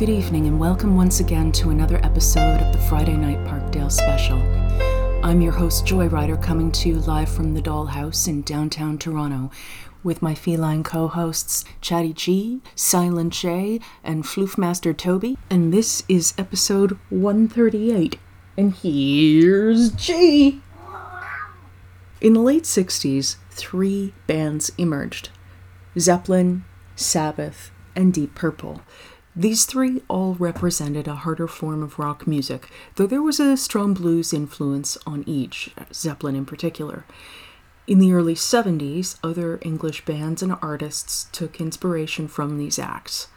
Good evening, and welcome once again to another episode of the Friday Night Parkdale Special. I'm your host, Joyrider, coming to you live from the Dollhouse in downtown Toronto with my feline co hosts, Chatty G, Silent J, and Floofmaster Toby. And this is episode 138. And here's G. In the late 60s, three bands emerged Zeppelin, Sabbath, and Deep Purple. These three all represented a harder form of rock music, though there was a strong blues influence on each, Zeppelin in particular. In the early 70s, other English bands and artists took inspiration from these acts.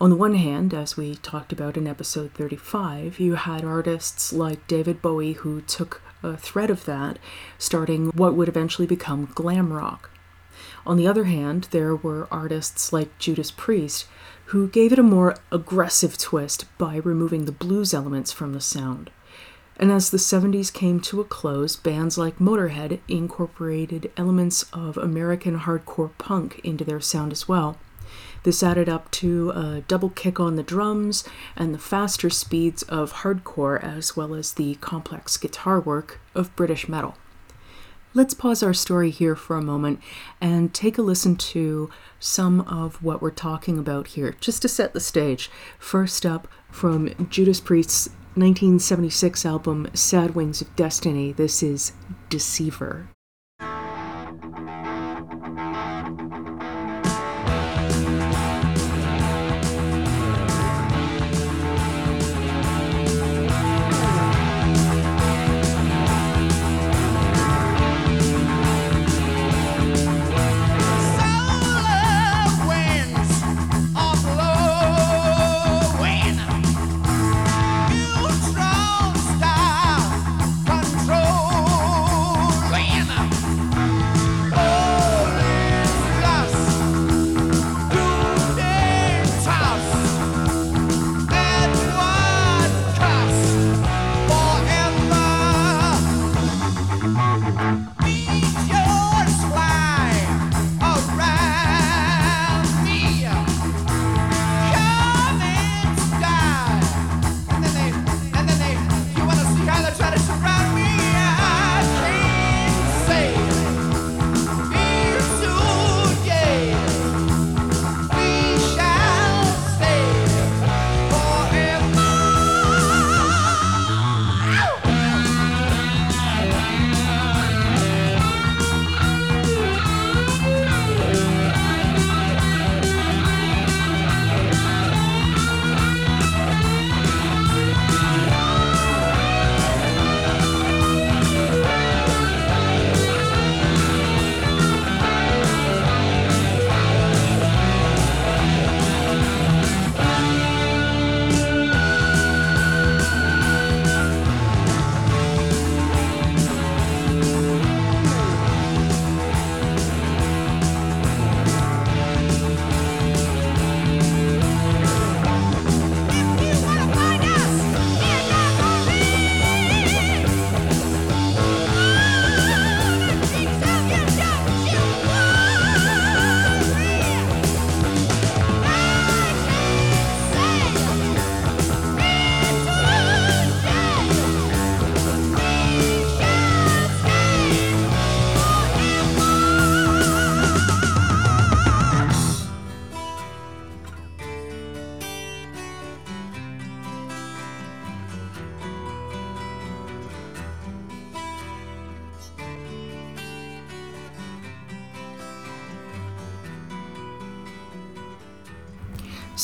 On the one hand, as we talked about in episode 35, you had artists like David Bowie who took a thread of that, starting what would eventually become glam rock. On the other hand, there were artists like Judas Priest who gave it a more aggressive twist by removing the blues elements from the sound. And as the 70s came to a close, bands like Motorhead incorporated elements of American hardcore punk into their sound as well. This added up to a double kick on the drums and the faster speeds of hardcore, as well as the complex guitar work of British metal. Let's pause our story here for a moment and take a listen to some of what we're talking about here, just to set the stage. First up, from Judas Priest's 1976 album Sad Wings of Destiny, this is Deceiver.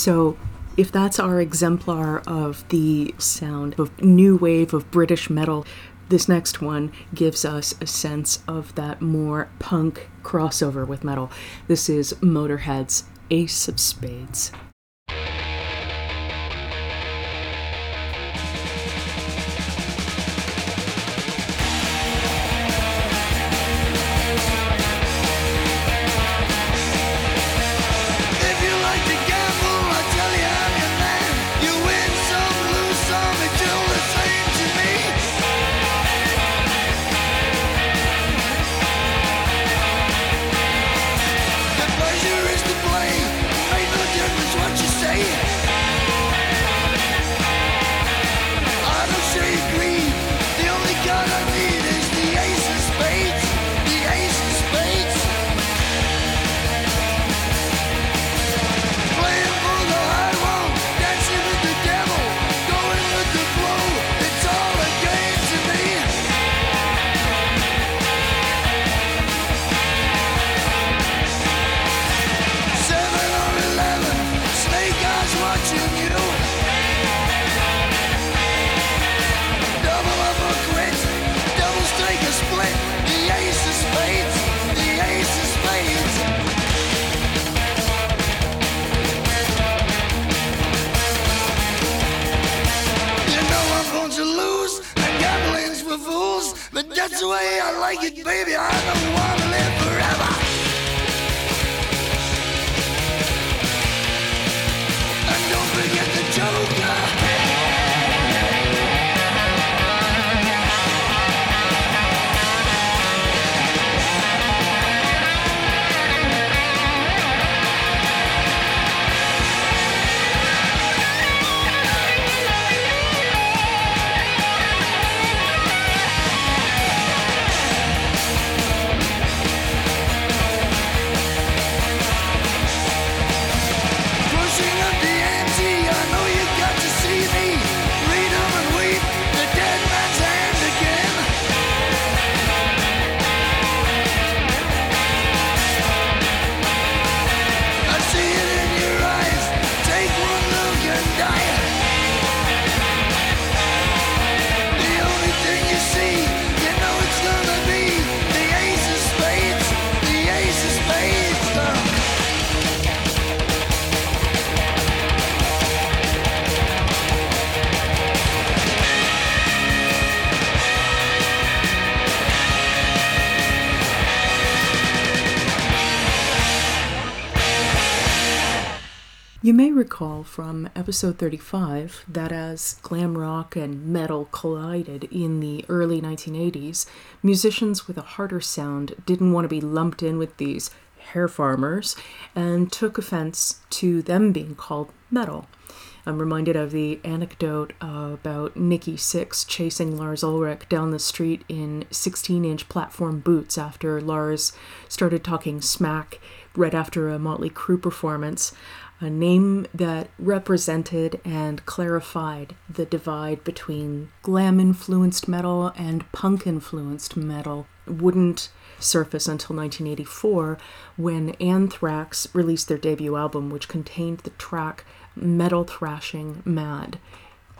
So, if that's our exemplar of the sound of new wave of British metal, this next one gives us a sense of that more punk crossover with metal. This is Motorhead's Ace of Spades. The way I like it, baby. I don't wanna live You may recall from episode 35 that as glam rock and metal collided in the early 1980s, musicians with a harder sound didn't want to be lumped in with these hair farmers and took offense to them being called metal. I'm reminded of the anecdote about Nikki Sixx chasing Lars Ulrich down the street in 16 inch platform boots after Lars started talking smack right after a Motley Crue performance. A name that represented and clarified the divide between glam influenced metal and punk influenced metal wouldn't surface until 1984 when Anthrax released their debut album, which contained the track Metal Thrashing Mad.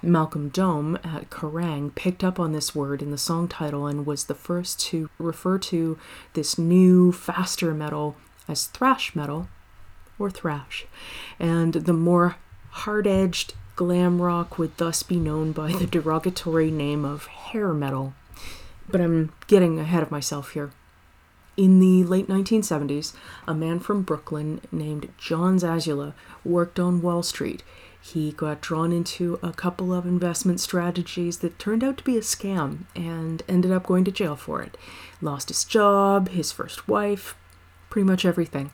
Malcolm Dome at Kerrang picked up on this word in the song title and was the first to refer to this new, faster metal as thrash metal or thrash. And the more hard edged glam rock would thus be known by the derogatory name of hair metal. But I'm getting ahead of myself here. In the late 1970s, a man from Brooklyn named Jon Zazula worked on Wall Street. He got drawn into a couple of investment strategies that turned out to be a scam and ended up going to jail for it. Lost his job, his first wife, pretty much everything.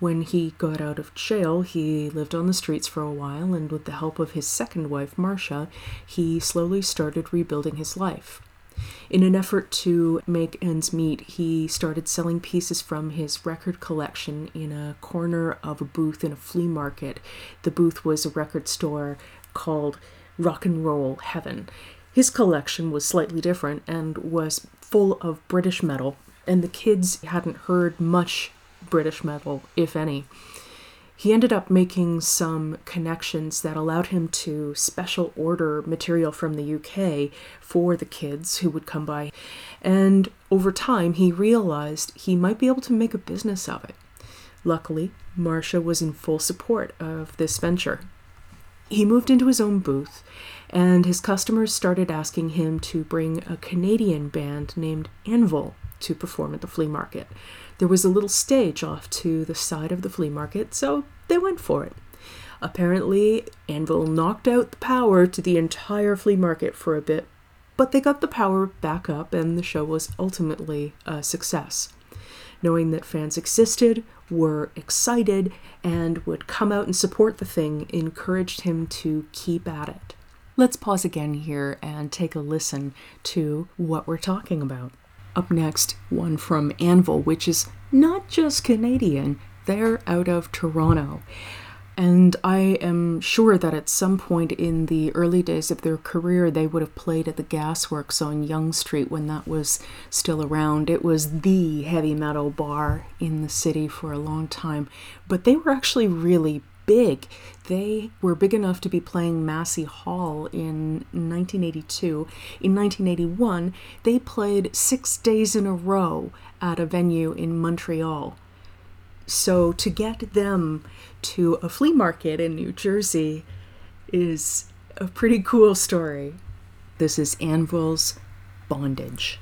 When he got out of jail, he lived on the streets for a while, and with the help of his second wife, Marsha, he slowly started rebuilding his life. In an effort to make ends meet, he started selling pieces from his record collection in a corner of a booth in a flea market. The booth was a record store called Rock and Roll Heaven. His collection was slightly different and was full of British metal, and the kids hadn't heard much British metal, if any. He ended up making some connections that allowed him to special order material from the UK for the kids who would come by. And over time, he realized he might be able to make a business of it. Luckily, Marsha was in full support of this venture. He moved into his own booth, and his customers started asking him to bring a Canadian band named Anvil to perform at the flea market. There was a little stage off to the side of the flea market, so they went for it. Apparently, Anvil knocked out the power to the entire flea market for a bit, but they got the power back up, and the show was ultimately a success. Knowing that fans existed, were excited, and would come out and support the thing encouraged him to keep at it. Let's pause again here and take a listen to what we're talking about. Up next, one from Anvil, which is not just Canadian, they're out of Toronto. And I am sure that at some point in the early days of their career, they would have played at the Gasworks on Yonge Street when that was still around. It was the heavy metal bar in the city for a long time. But they were actually really big. They were big enough to be playing Massey Hall in 1982. In 1981, they played six days in a row at a venue in Montreal. So to get them to a flea market in New Jersey is a pretty cool story. This is Anvil's Bondage.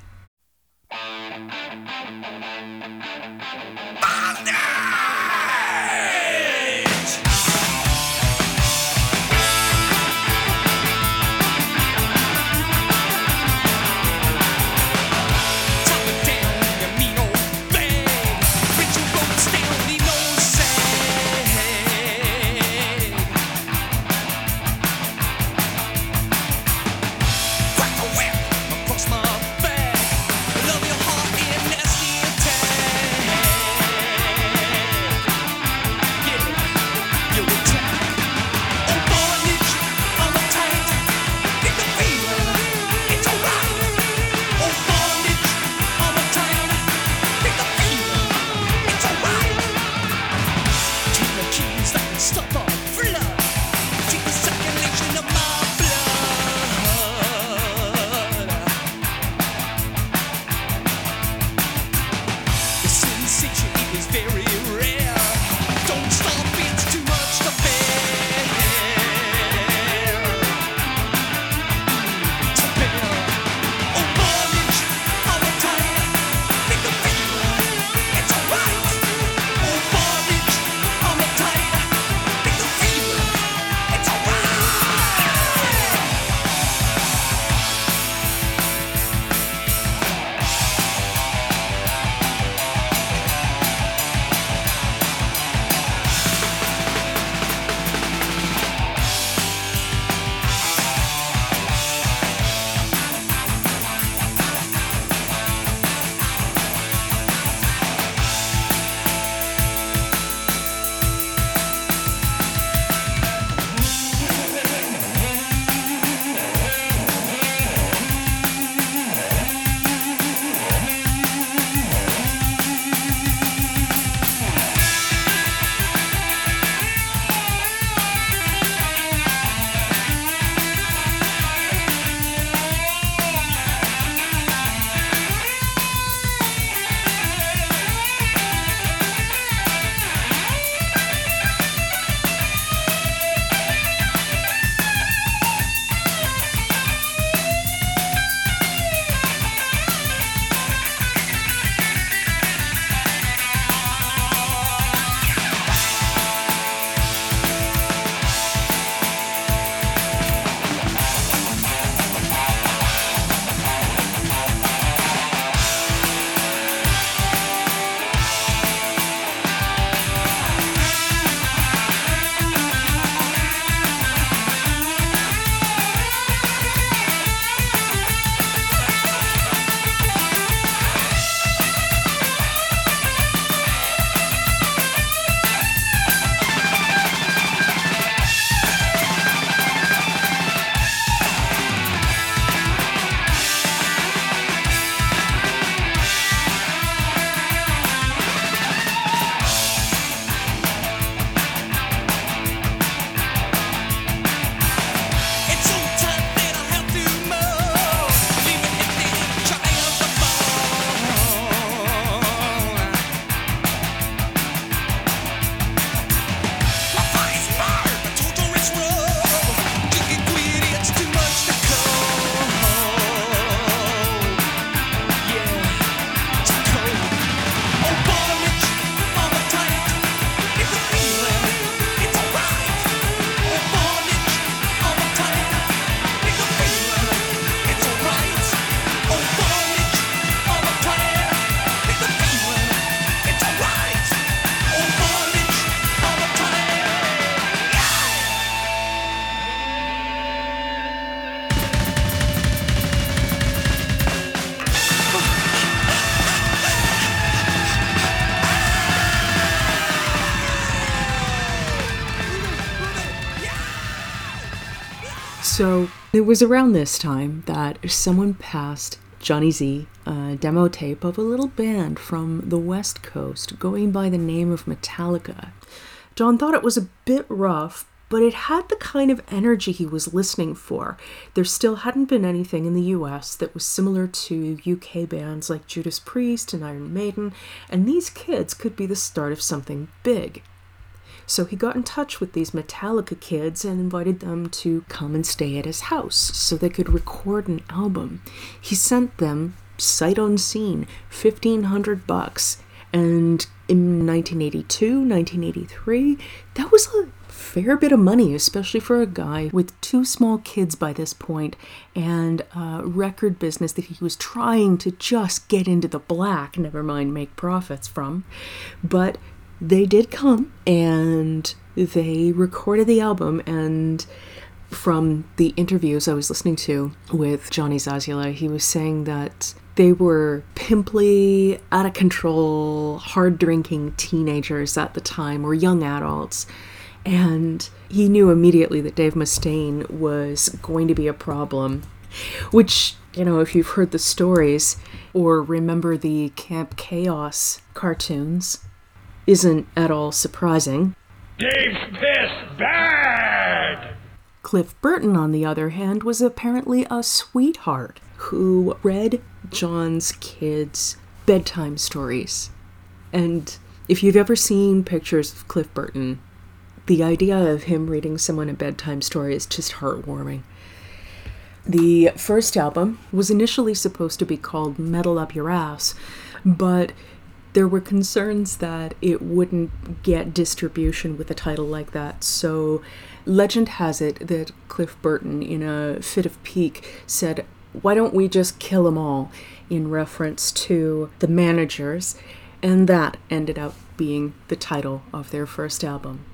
It was around this time that someone passed Jonny Z a demo tape of a little band from the West Coast going by the name of Metallica. Jon thought it was a bit rough, but it had the kind of energy he was listening for. There still hadn't been anything in the US that was similar to UK bands like Judas Priest and Iron Maiden, and these kids could be the start of something big. So he got in touch with these Metallica kids and invited them to come and stay at his house so they could record an album. He sent them sight unseen 1500 bucks and in 1982 1983 that was a fair bit of money especially for a guy with two small kids by this point and a record business that he was trying to just get into the black never mind make profits from but they did come and they recorded the album and from the interviews I was listening to with Jonny Zazula, he was saying that they were pimply, out of control, hard drinking teenagers at the time, or young adults. And he knew immediately that Dave Mustaine was going to be a problem, which, you know, if you've heard the stories or remember the Camp Chaos cartoons, isn't at all surprising. Dave's pissed bad! Cliff Burton, on the other hand, was apparently a sweetheart who read Jon's kids bedtime stories. And if you've ever seen pictures of Cliff Burton, the idea of him reading someone a bedtime story is just heartwarming. The first album was initially supposed to be called Metal Up Your Ass, but there were concerns that it wouldn't get distribution with a title like that. So, legend has it that Cliff Burton, in a fit of pique, said, Why don't we just kill them all? in reference to the managers, and that ended up being the title of their first album.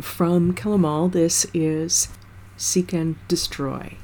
From Kill 'Em All, this is Seek and Destroy.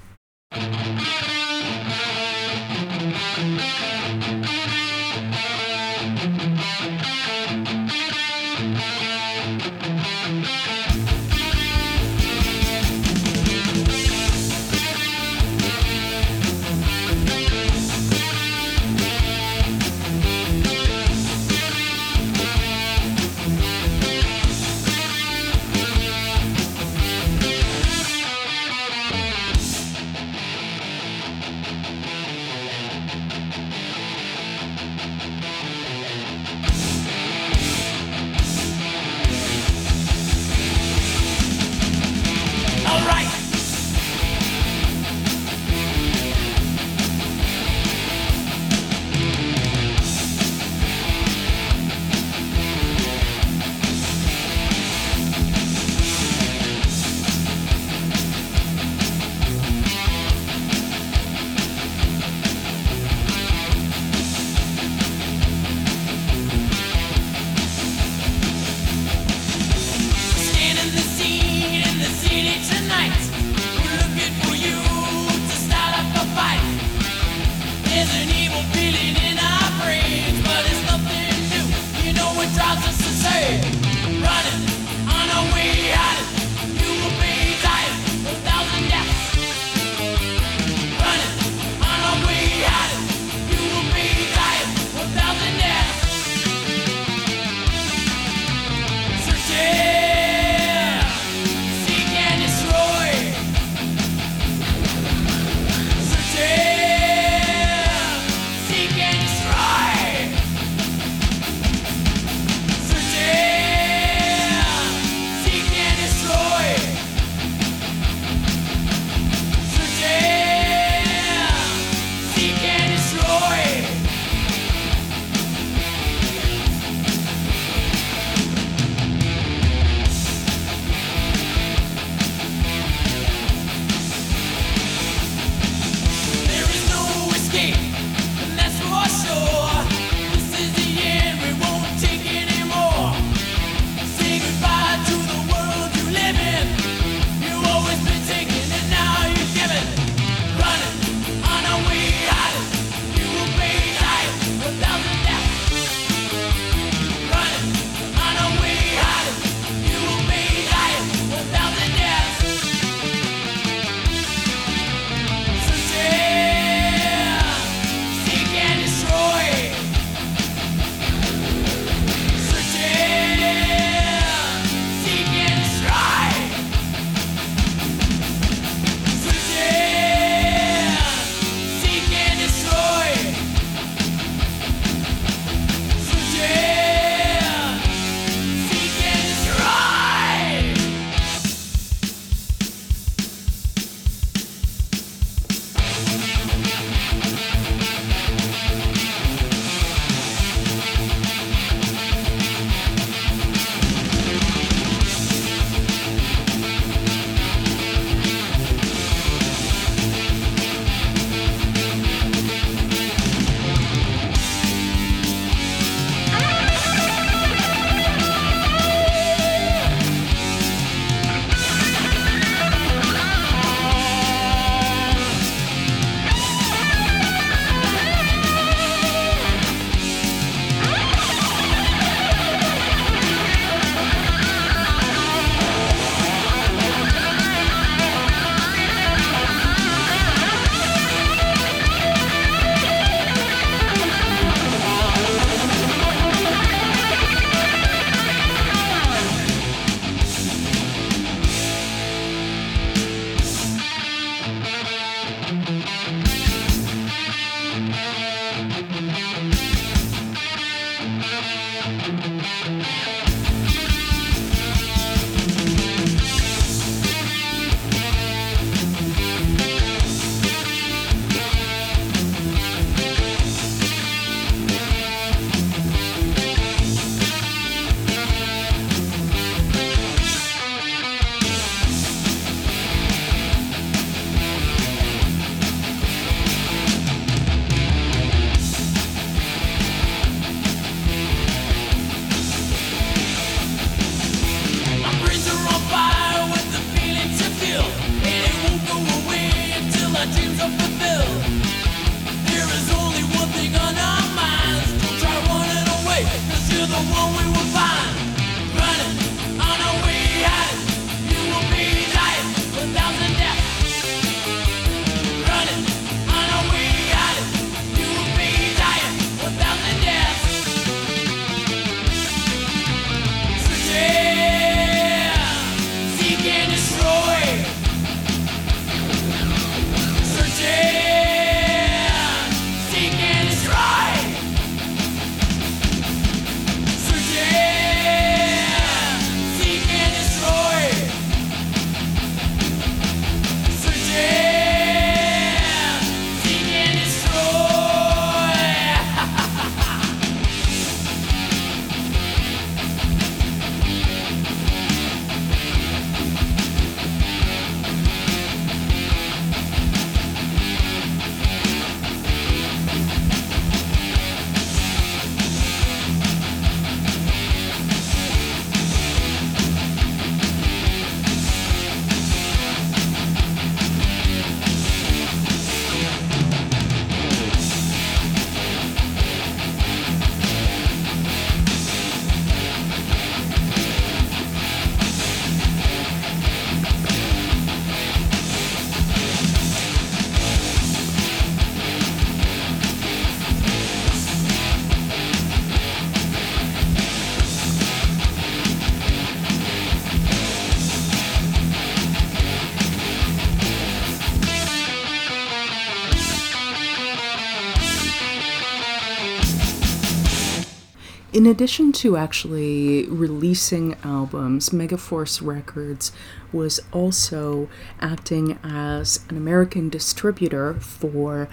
In addition to actually releasing albums, Megaforce Records was also acting as an American distributor for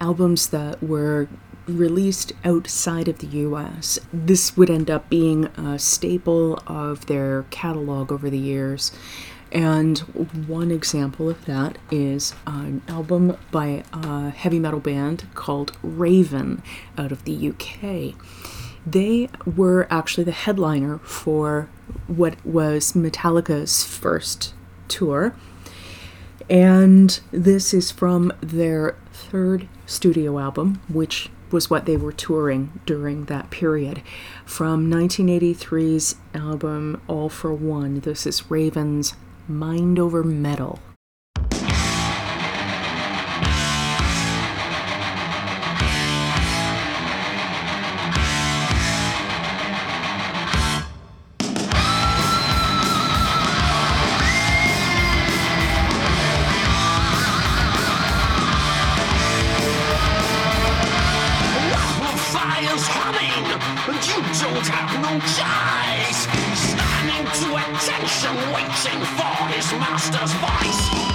albums that were released outside of the US. This would end up being a staple of their catalog over the years. And one example of that is an album by a heavy metal band called Raven out of the UK. They were actually the headliner for what was Metallica's first tour. And this is from their third studio album, which was what they were touring during that period. From 1983's album All for One, this is Raven's Mind Over Metal. Choice. Standing to attention, waiting for his master's voice.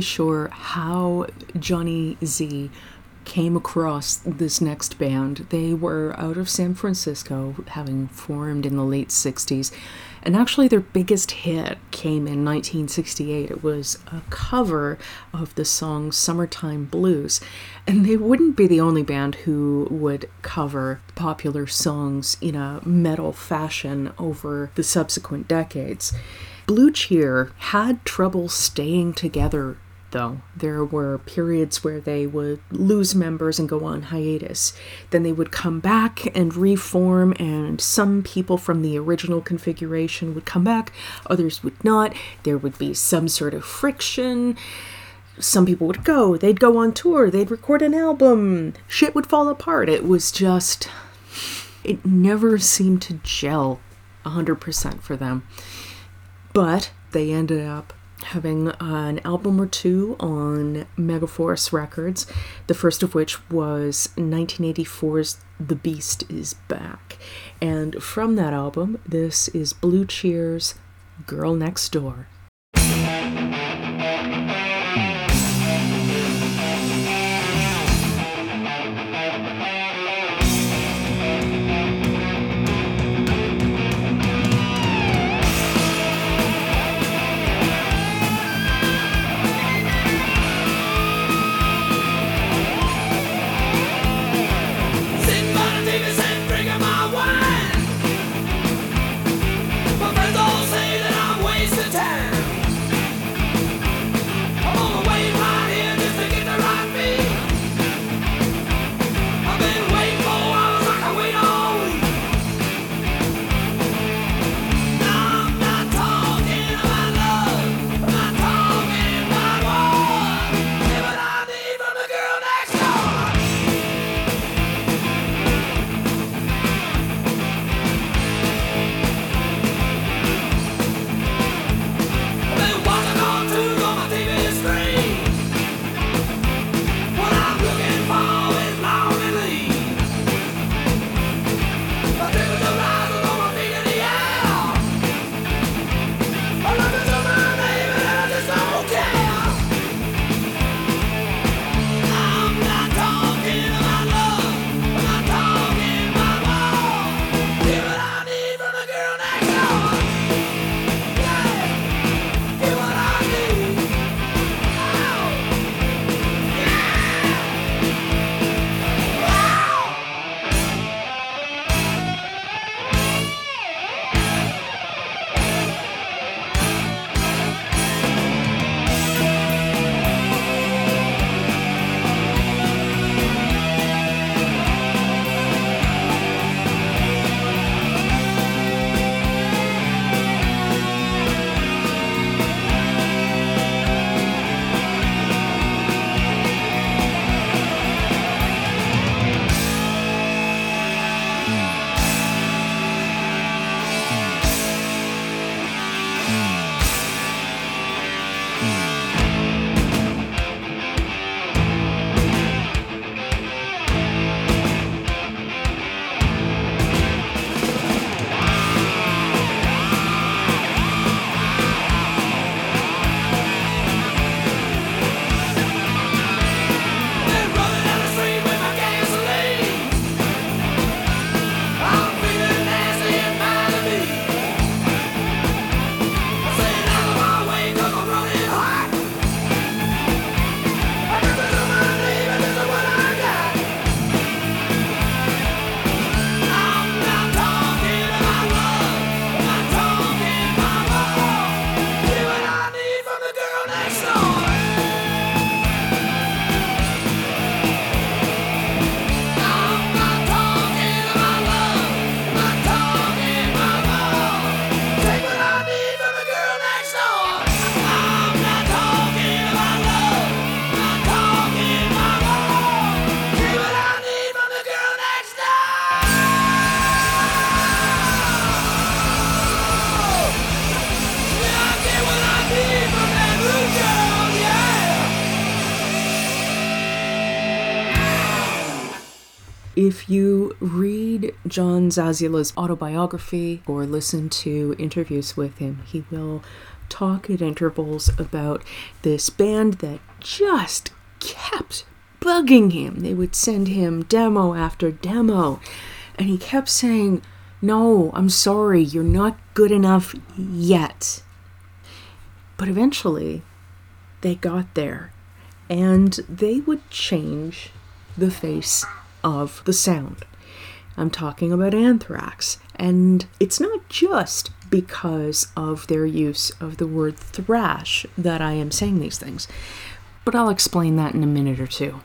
Sure how Jonny Z came across this next band. They were out of San Francisco, having formed in the late 60s. And actually, their biggest hit came in 1968. It was a cover of the song Summertime Blues. And they wouldn't be the only band who would cover popular songs in a metal fashion over the subsequent decades. Blue Cheer had trouble staying together, though. There were periods where they would lose members and go on hiatus. Then they would come back and reform, and some people from the original configuration would come back, others would not. There would be some sort of friction. Some people would go, they'd go on tour, they'd record an album, shit would fall apart. It was just. It never seemed to gel 100% for them but they ended up having an album or two on Megaforce Records, the first of which was 1984's The Beast is Back. And from that album, this is Blue Cheer's Girl Next Door. If you read Jon Zazula's autobiography or listen to interviews with him, he will talk at intervals about this band that just kept bugging him. They would send him demo after demo, and he kept saying, No, I'm sorry, you're not good enough yet. But eventually, they got there, and they would change the face of the sound. I'm talking about anthrax, and it's not just because of their use of the word thrash that I am saying these things, but I'll explain that in a minute or two.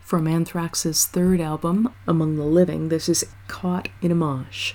From Anthrax's third album, Among the Living, this is Caught in a Mosh.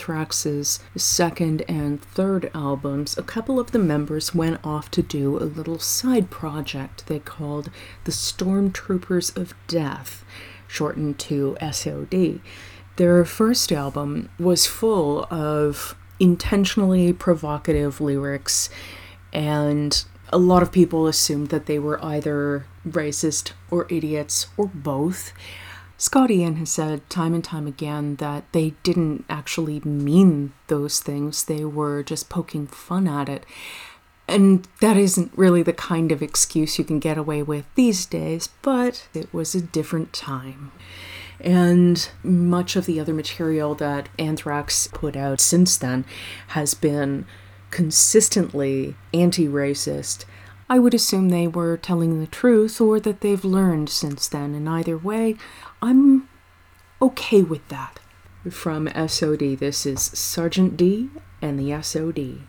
Anthrax's second and third albums, a couple of the members went off to do a little side project they called the Stormtroopers of Death, shortened to SOD. Their first album was full of intentionally provocative lyrics, and a lot of people assumed that they were either racist or idiots or both. Scott Ian has said time and time again that they didn't actually mean those things, they were just poking fun at it. And that isn't really the kind of excuse you can get away with these days, but it was a different time. And much of the other material that Anthrax put out since then has been consistently anti racist. I would assume they were telling the truth or that they've learned since then. And either way, I'm okay with that. From SOD, this is Sergeant D and the SOD.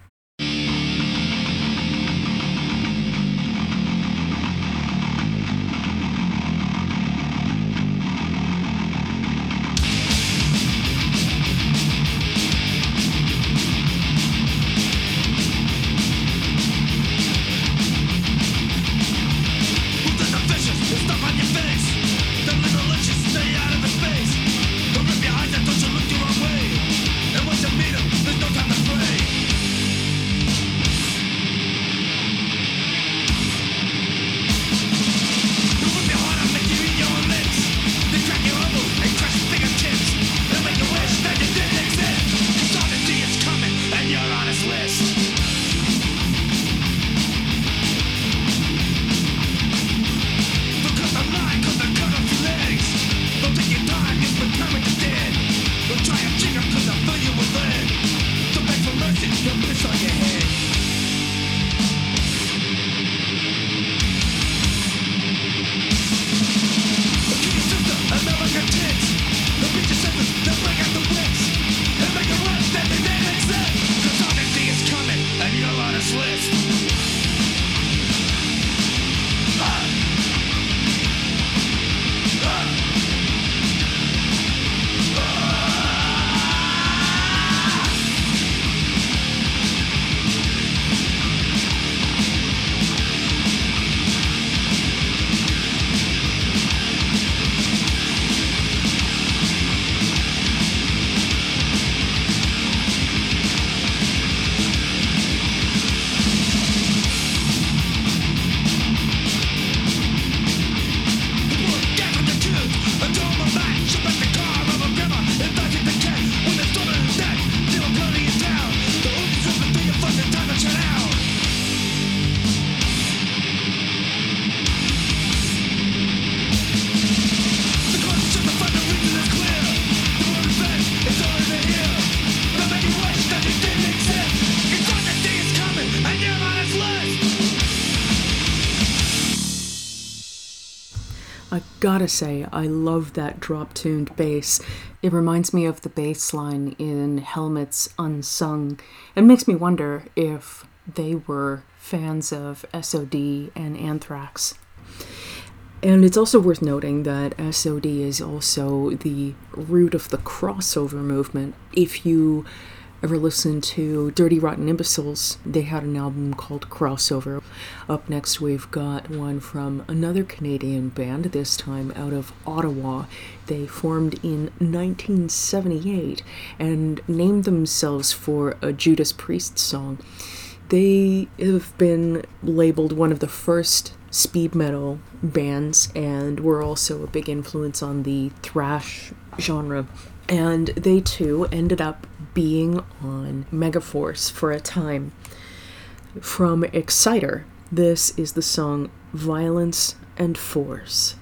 Gotta say, I love that drop tuned bass. It reminds me of the bass line in Helmet's Unsung. It makes me wonder if they were fans of SOD and Anthrax. And it's also worth noting that SOD is also the root of the crossover movement. If you ever listened to Dirty Rotten Imbeciles, they had an album called Crossover. Up next, we've got one from another Canadian band, this time out of Ottawa. They formed in 1978 and named themselves for a Judas Priest song. They have been labeled one of the first speed metal bands and were also a big influence on the thrash genre. And they too ended up being on Megaforce for a time. From Exciter, this is the song Violence and Force.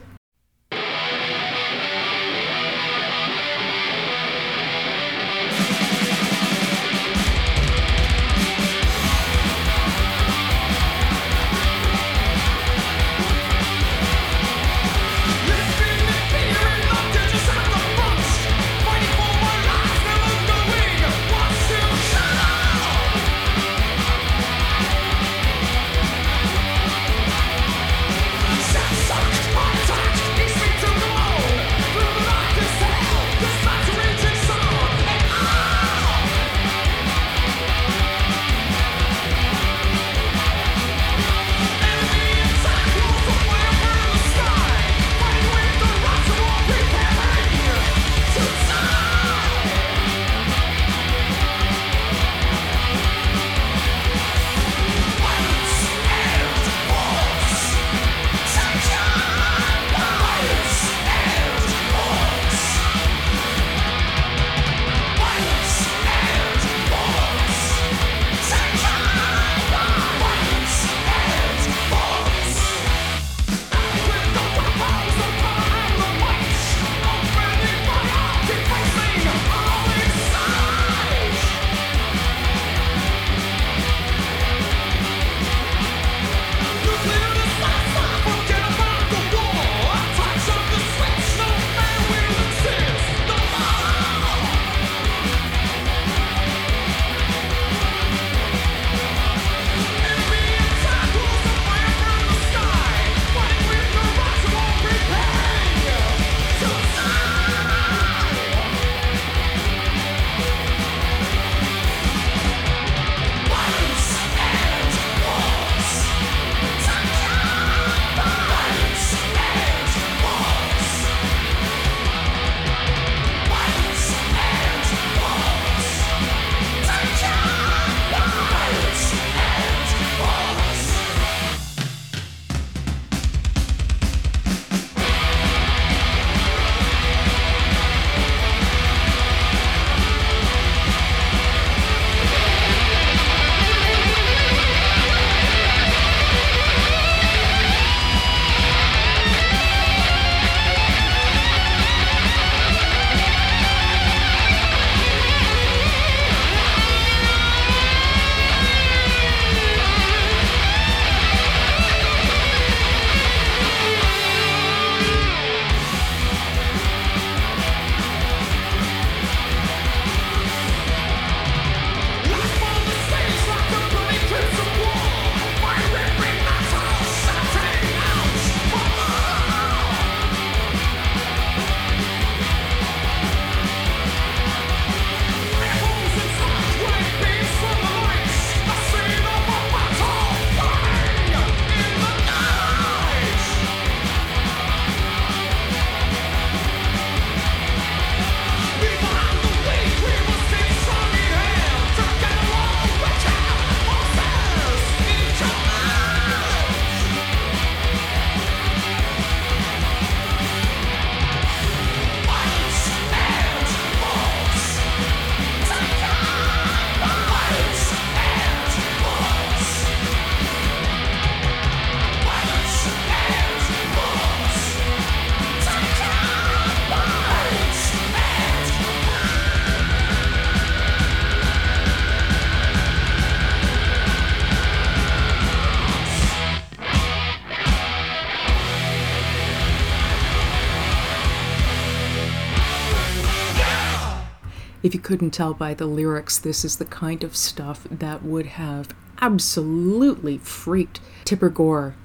If you couldn't tell by the lyrics, this is the kind of stuff that would have absolutely freaked Tipper Gore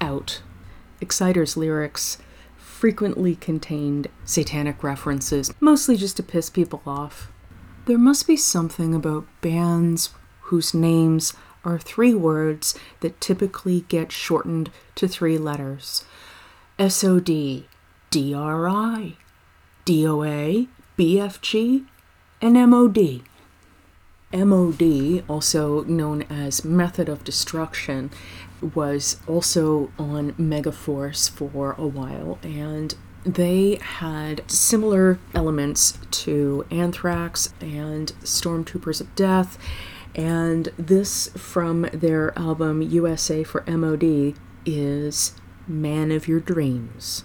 out. Exciter's lyrics frequently contained satanic references, mostly just to piss people off. There must be something about bands whose names are three words that typically get shortened to three letters SOD, DRI, DOA, BFG, and MOD. MOD, also known as Method of Destruction, was also on Megaforce for a while, and they had similar elements to Anthrax and Stormtroopers of Death. And this from their album USA for MOD is Man of Your Dreams.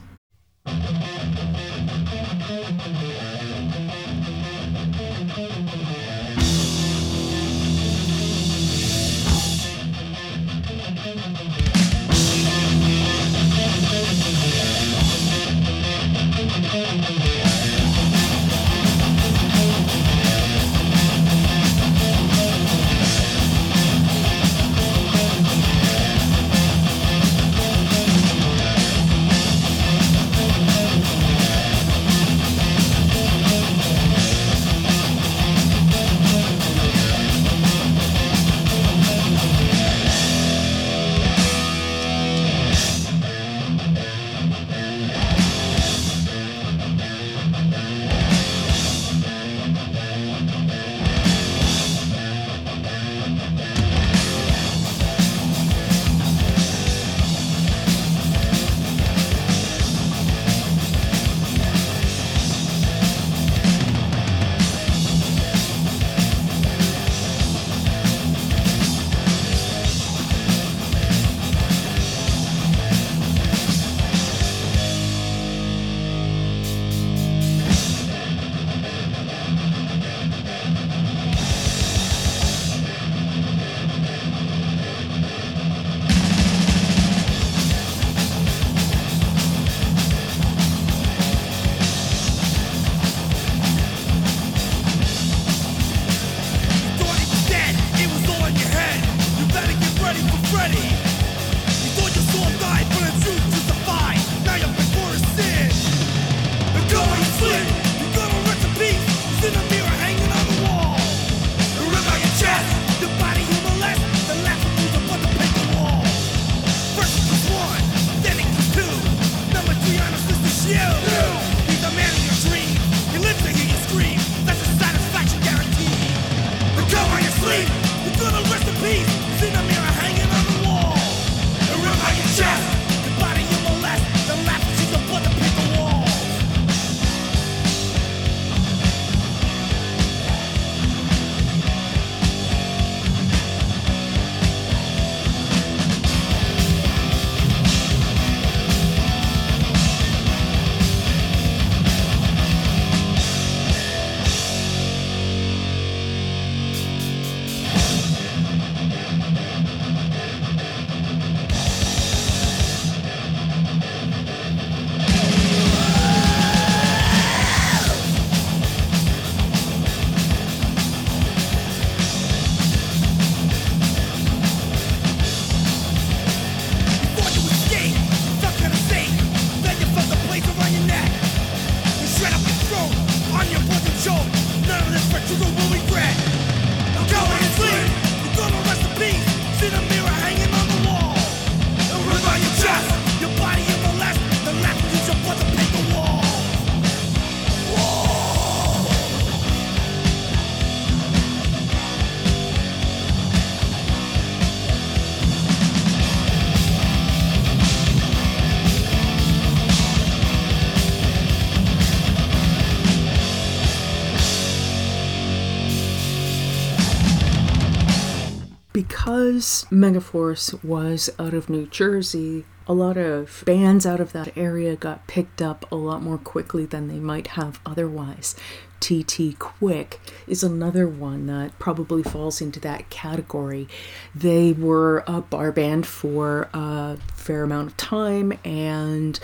because Megaforce was out of New Jersey, a lot of bands out of that area got picked up a lot more quickly than they might have otherwise. TT Quick is another one that probably falls into that category. They were a bar band for a fair amount of time, and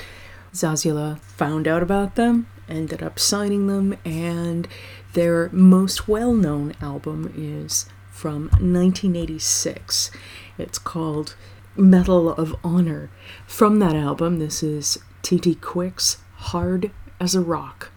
Zazula found out about them, ended up signing them, and their most well known album is from 1986. It's called "Metal of Honor. From that album, this is T.T. Quick's Hard as a Rock.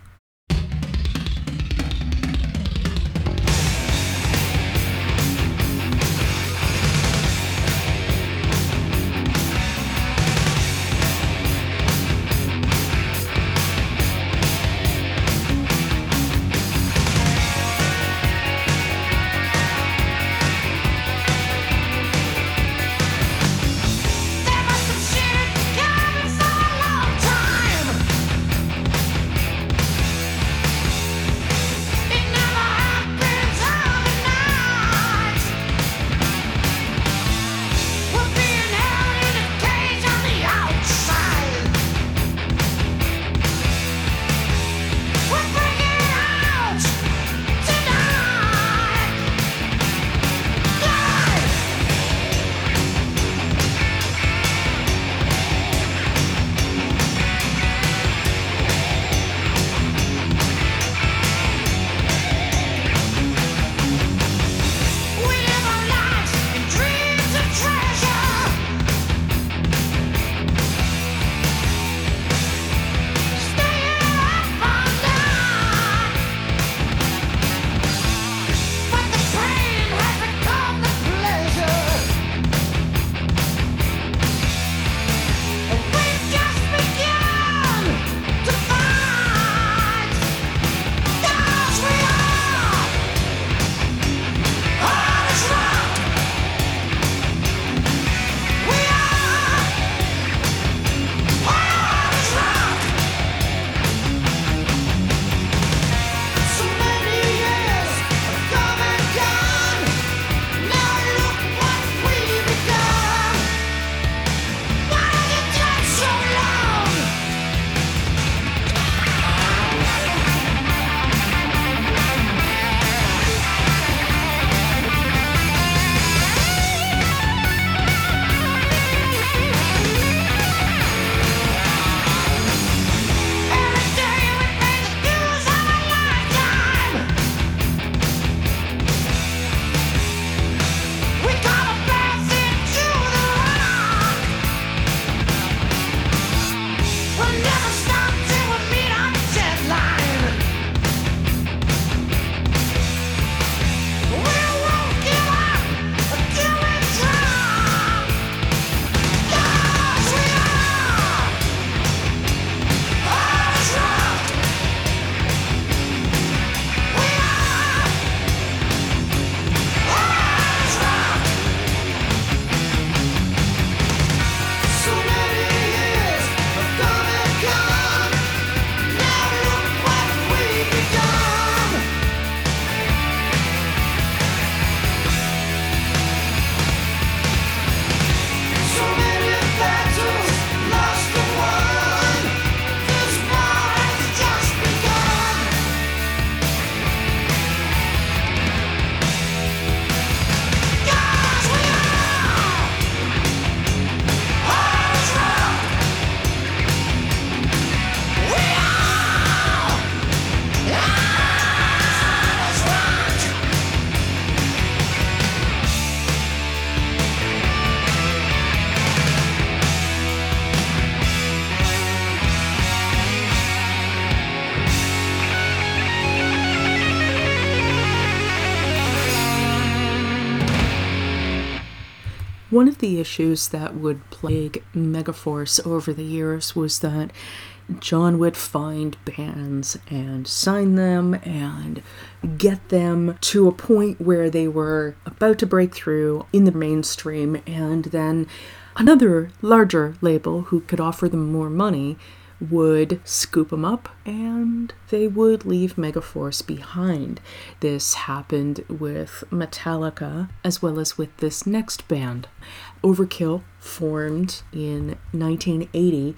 of the issues that would plague Megaforce over the years was that Jon would find bands and sign them and get them to a point where they were about to break through in the mainstream, and then another larger label who could offer them more money would scoop them up and they would leave Megaforce behind. This happened with Metallica as well as with this next band. Overkill formed in 1980,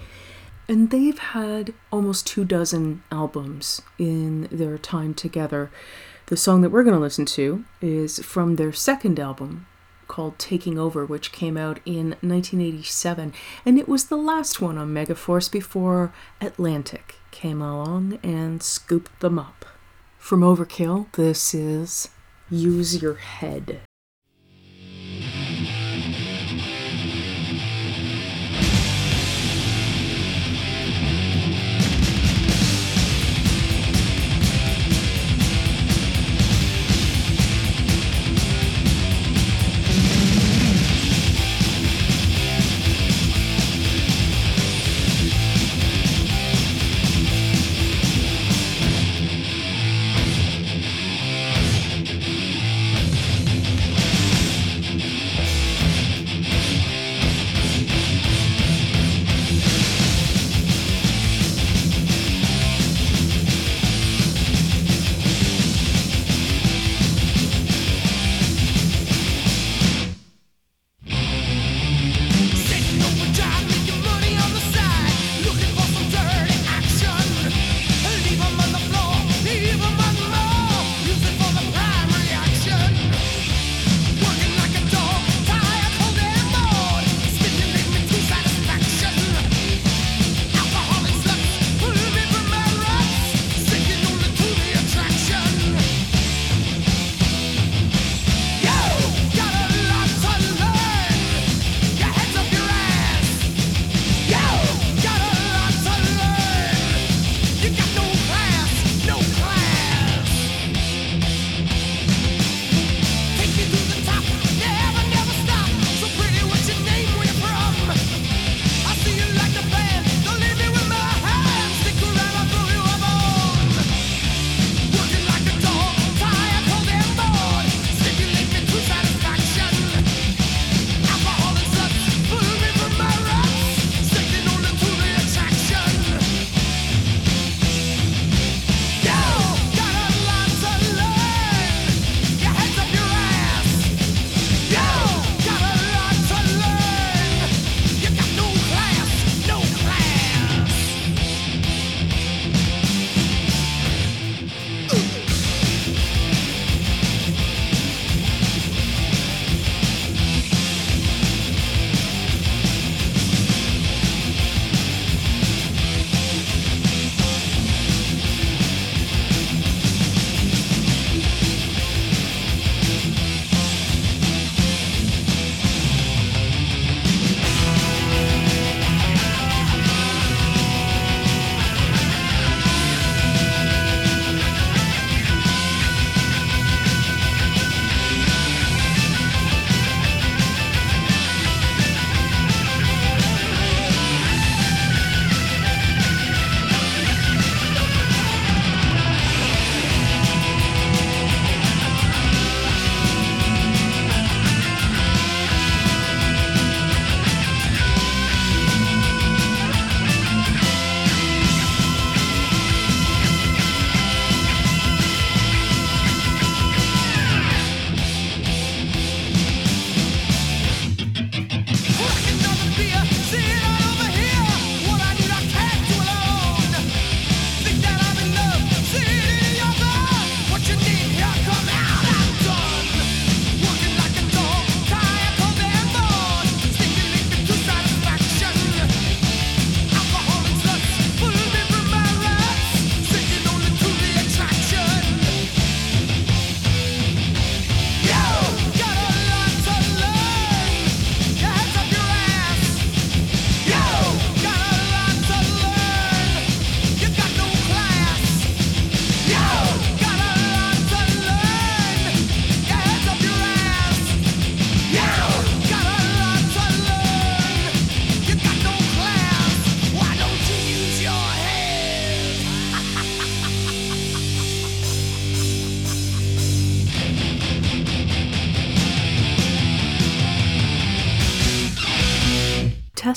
and they've had almost two dozen albums in their time together. The song that we're going to listen to is from their second album called Taking Over, which came out in 1987, and it was the last one on Megaforce before Atlantic came along and scooped them up. From Overkill, this is Use Your Head.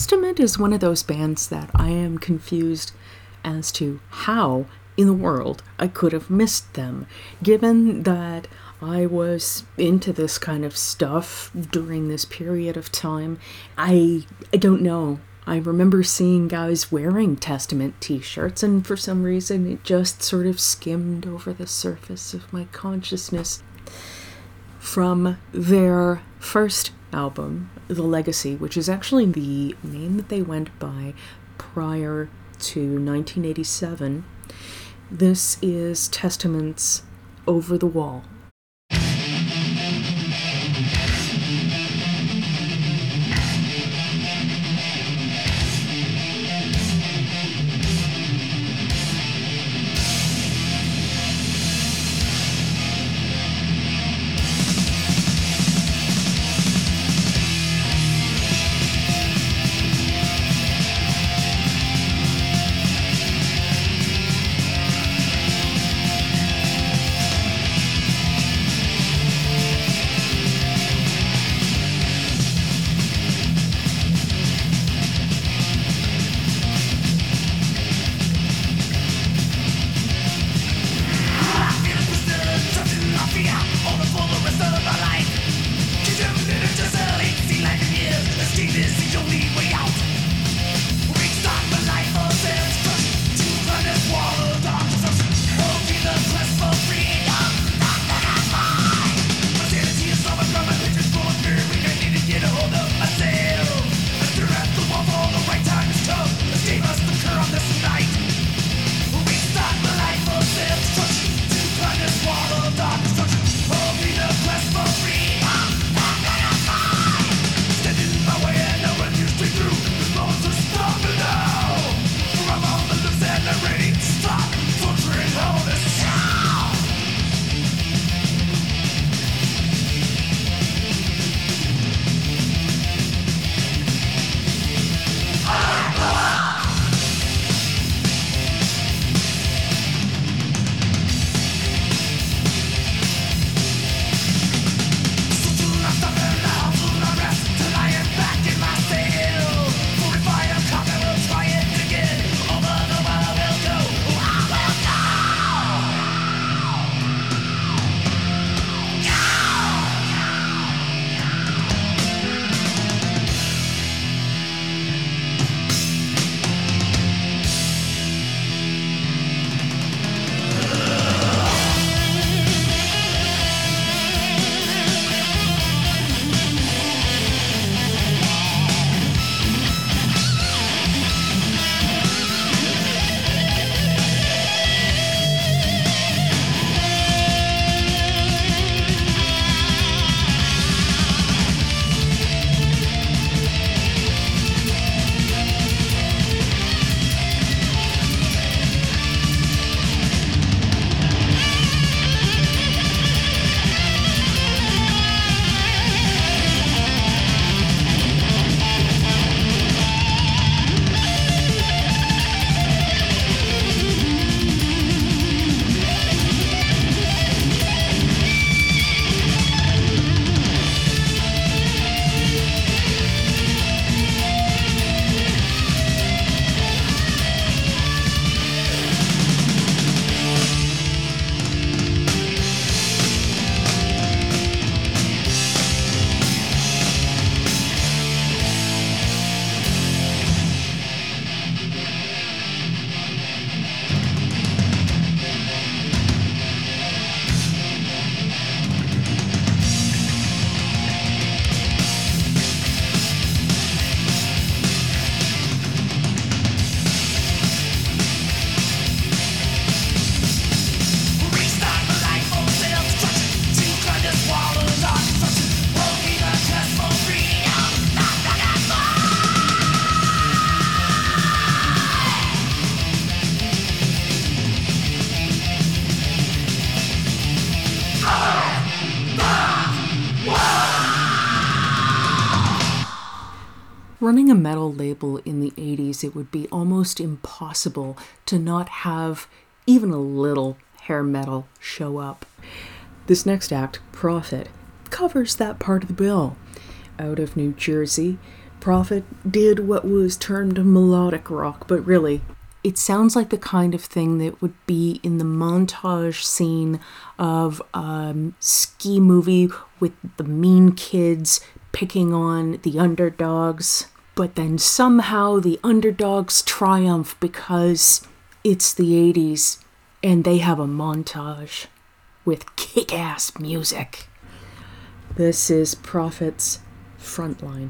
Testament is one of those bands that I am confused as to how in the world I could have missed them, given that I was into this kind of stuff during this period of time. I I don't know. I remember seeing guys wearing Testament t shirts, and for some reason it just sort of skimmed over the surface of my consciousness. from their first album, The Legacy, which is actually the name that they went by prior to 1987. This is Testament's Over the Wall. Running a metal label in the 80s, it would be almost impossible to not have even a little hair metal show up. This next act, Prophet, covers that part of the bill. Out of New Jersey, Prophet did what was termed melodic rock, but really, it sounds like the kind of thing that would be in the montage scene of a ski movie with the mean kids picking on the underdogs but then somehow the underdogs triumph because it's the 80s and they have a montage with kick ass music. This is Prophet's Frontline.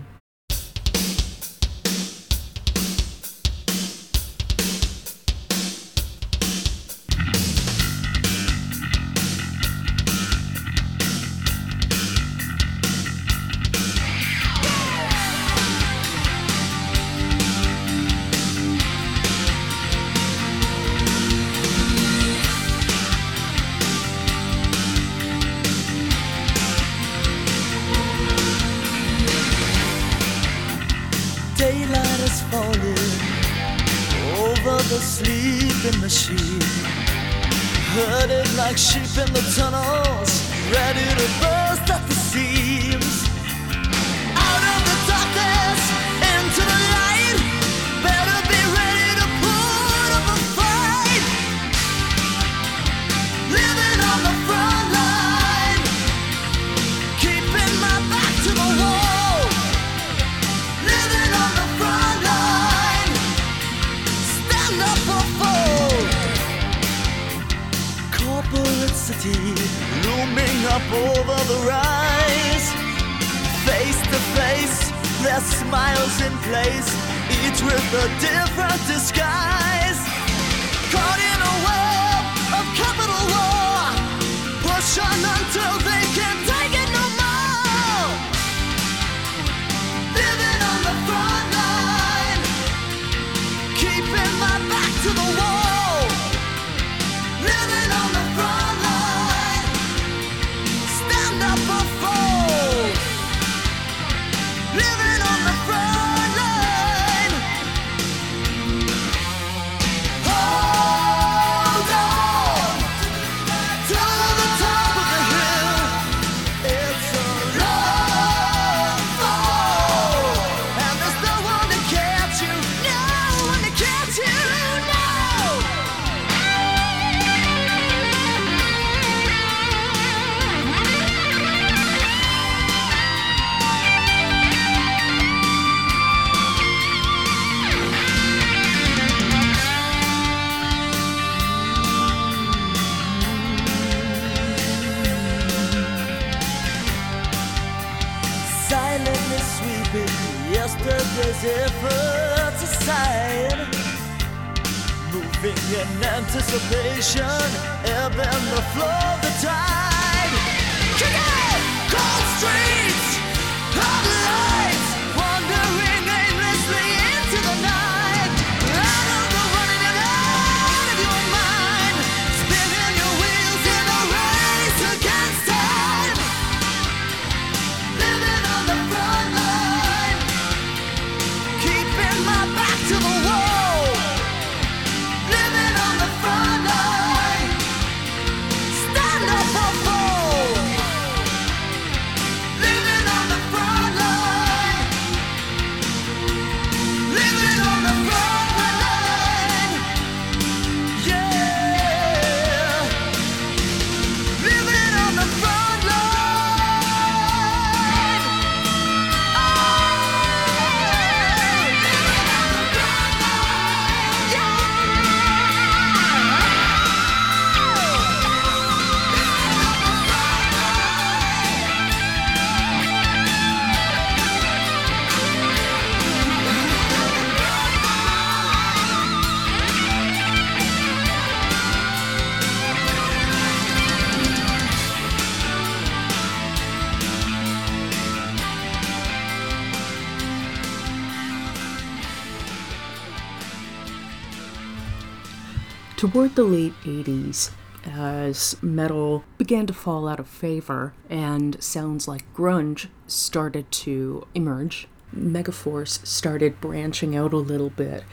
toward the late 80s, as metal began to fall out of favor and sounds like grunge started to emerge, Megaforce started branching out a little bit,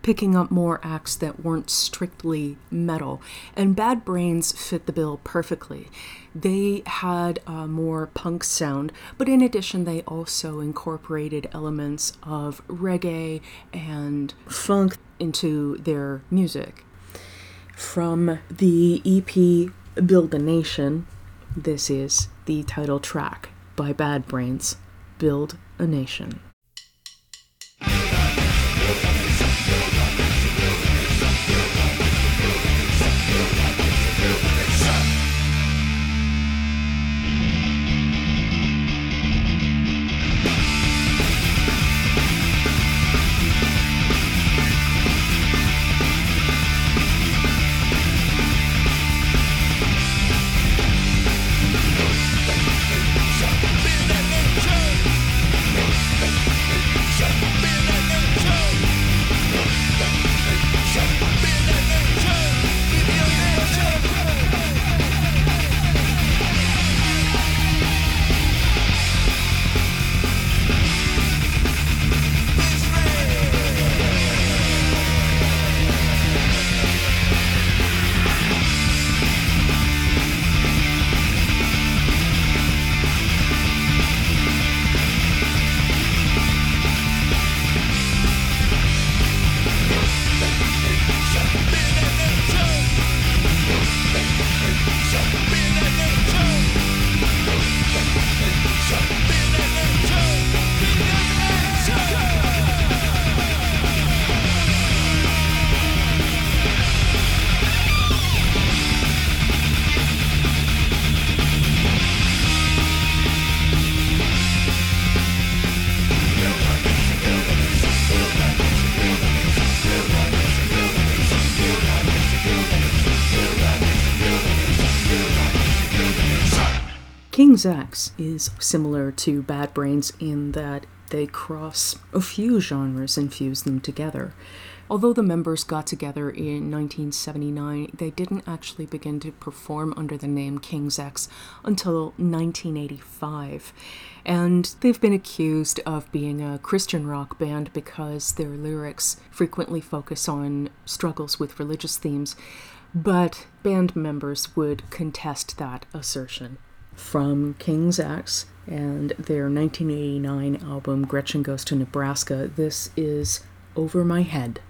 picking up more acts that weren't strictly metal. And Bad Brains fit the bill perfectly. They had a more punk sound, but in addition, they also incorporated elements of reggae and funk into their music from the EP Build a Nation. This is the title track by Bad Brains Build a Nation. Is similar to Bad Brains in that they cross a few genres and fuse them together. Although the members got together in 1979, they didn't actually begin to perform under the name King's X until 1985. And they've been accused of being a Christian rock band because their lyrics frequently focus on struggles with religious themes, but band members would contest that assertion from King's X and their 1989 album Gretchen Goes to Nebraska. This is Over My Head.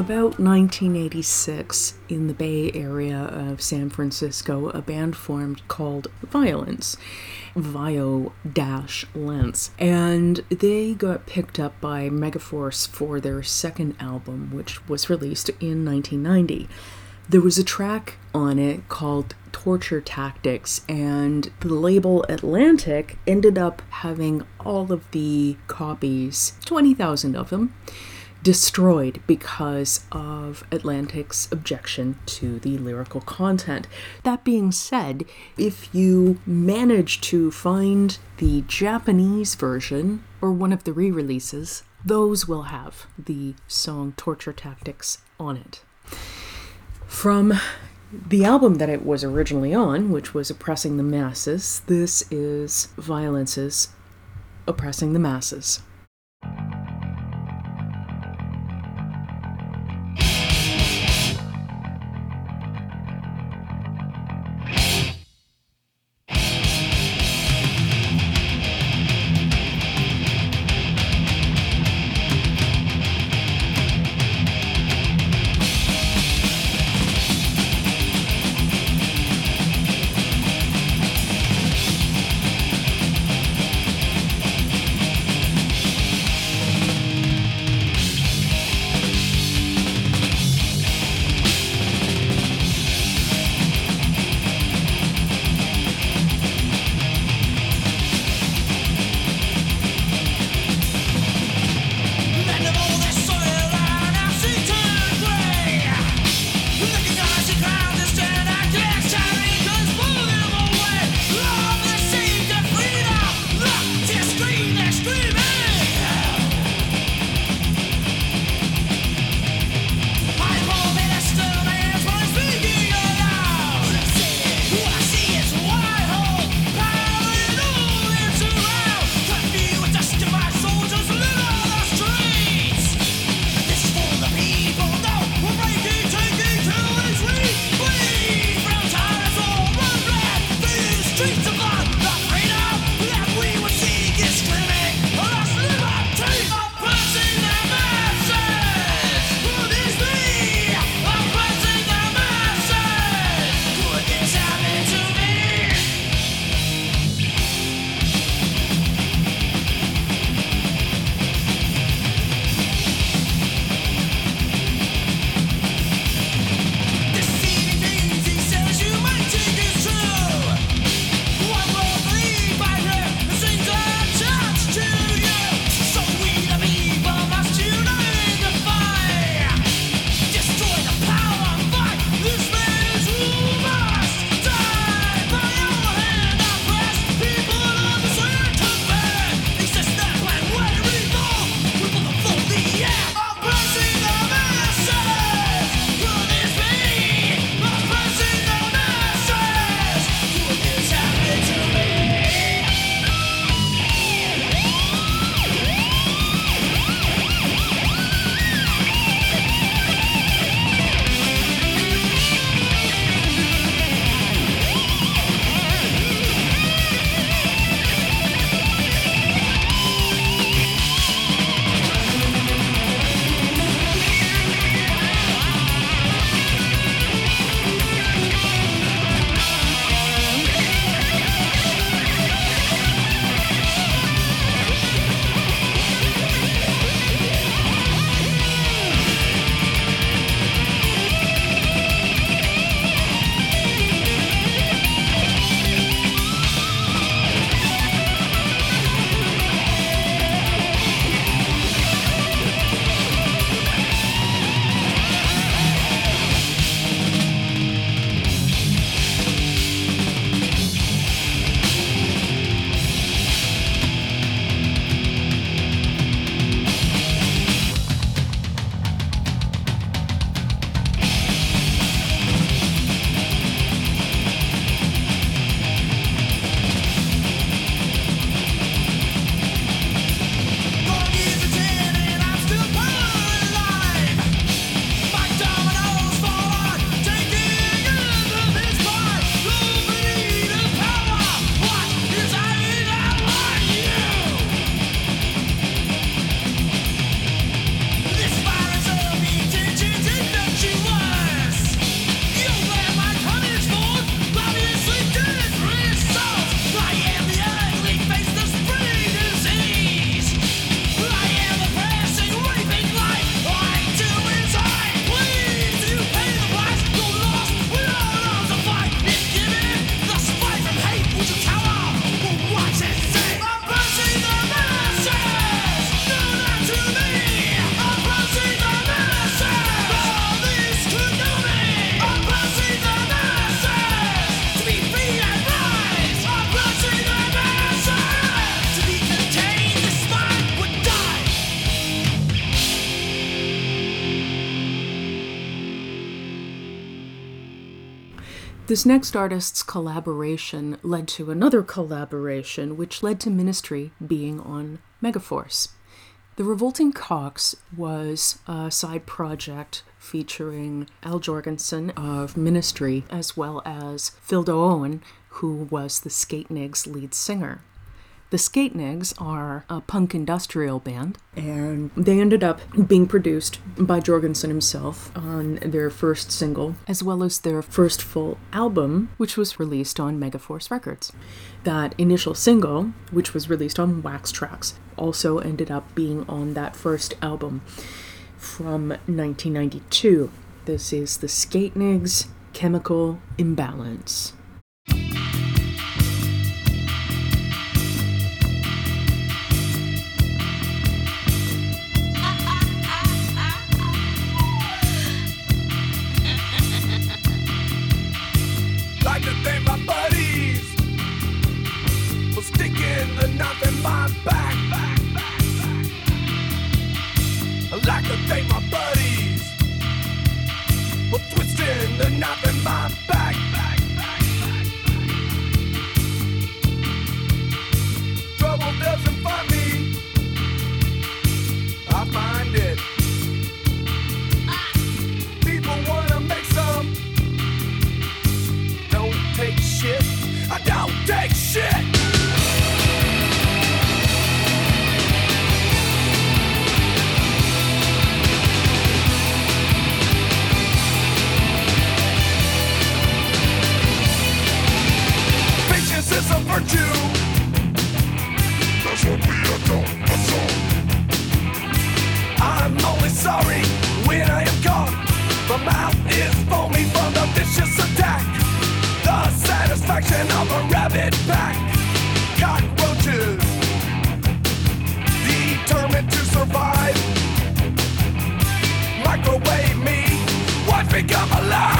About 1986, in the Bay Area of San Francisco, a band formed called Vio-Lence, Vio Dash Lens, and they got picked up by Megaforce for their second album, which was released in 1990. There was a track on it called Torture Tactics, and the label Atlantic ended up having all of the copies, 20,000 of them, destroyed because of Atlantic's objection to the lyrical content. That being said, if you manage to find the Japanese version or one of the re releases, those will have the song Torture Tactics on it. From the album that it was originally on, which was Oppressing the Masses, this is Vio-Lence's Oppressing the Masses. This next artist's collaboration led to another collaboration, which led to Ministry being on Megaforce. The Revolting Cocks was a side project featuring Al Jourgensen of Ministry, as well as Phil Owen, who was the Skatenigs lead singer. The Skatenigs are a punk industrial band, and they ended up being produced by Jourgensen himself on their first single, as well as their first full album, which was released on Megaforce Records. That initial single, which was released on Wax Trax, also ended up being on that first album from 1992. This is the Skatenigs Chemical Imbalance. Sticking the knife in my back. I'd like to thank my buddies for twisting the in my back. Trouble doesn't find me, I find it. People wanna make some don't take shit. I don't take Patience is. That's what we are taught. That's all. I'm only sorry when I am caught. My mouth is foamy from the vicious attack. The satisfaction of a rabid pack. Cockroaches, determined to survive. Microwave me, what become alive?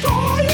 older.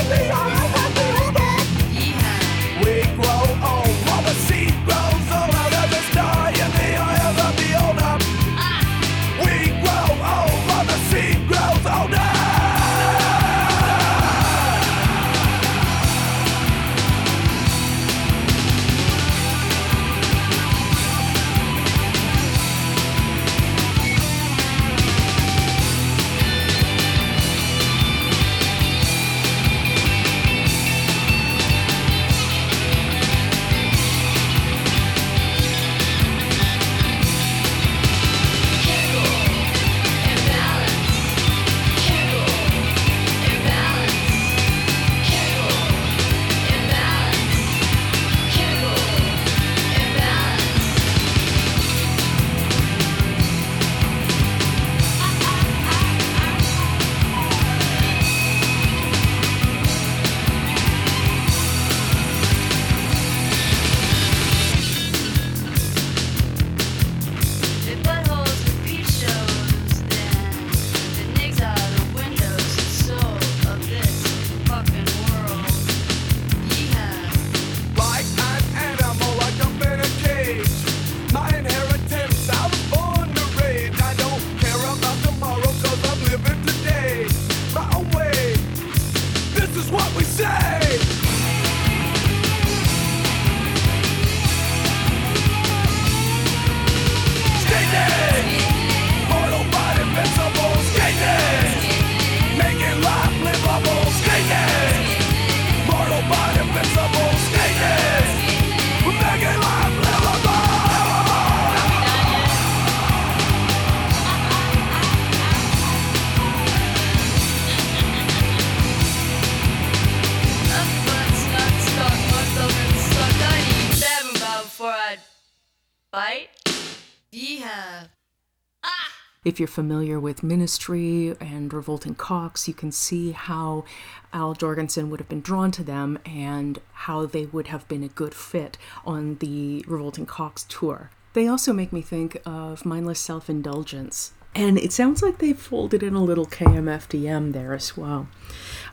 If you're familiar with Ministry and Revolting Cocks, you can see how Al Jourgensen would have been drawn to them and how they would have been a good fit on the Revolting Cocks tour. They also make me think of Mindless Self Indulgence. And it sounds like they folded in a little KMFDM there as well.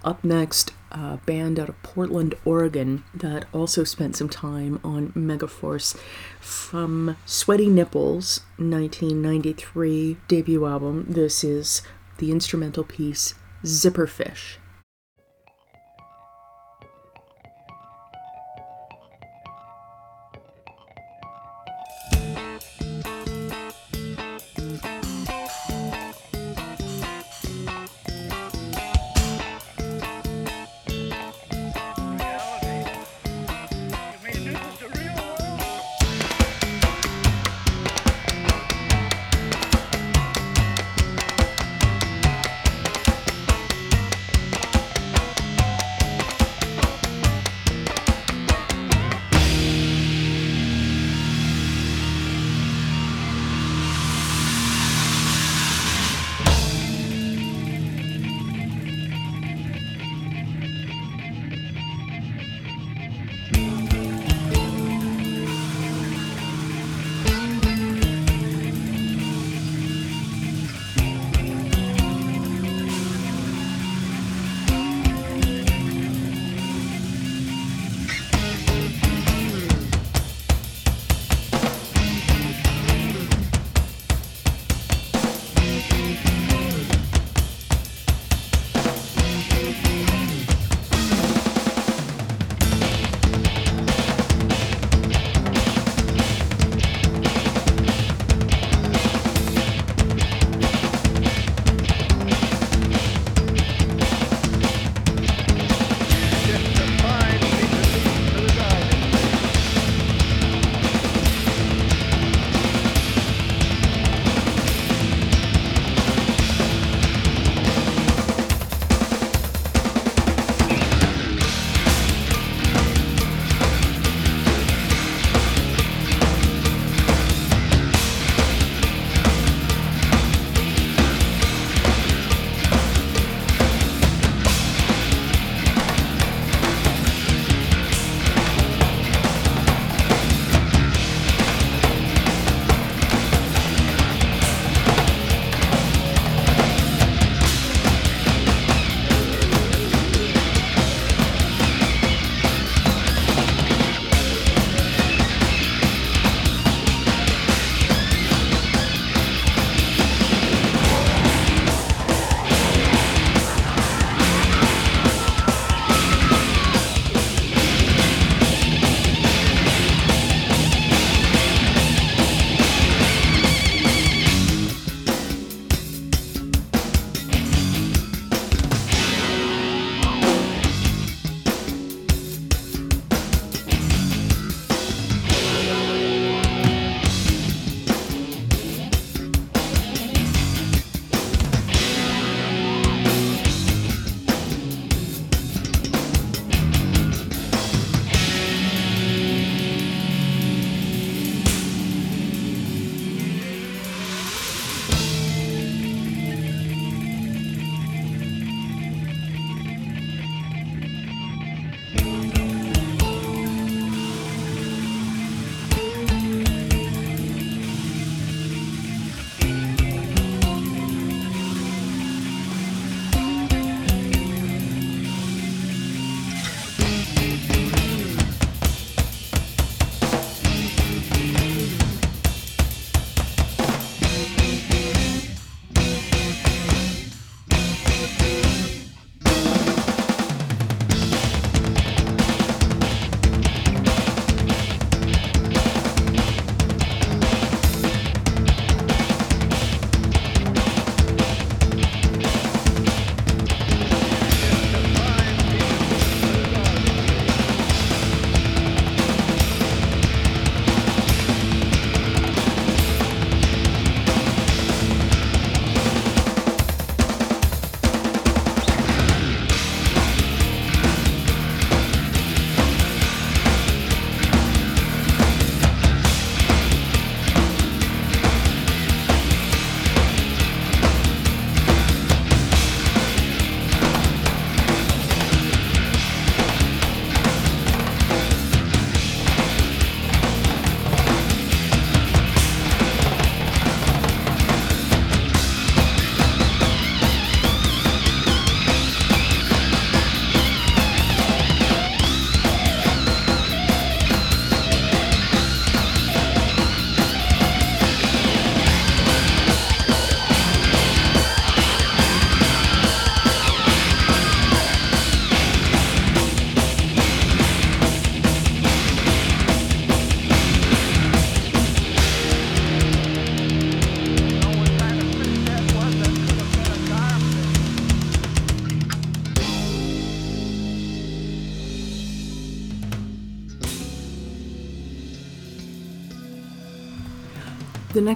Up next, a band out of Portland, Oregon that also spent some time on Megaforce from Sweaty Nipples, 1993 debut album. This is the instrumental piece Zipperfish.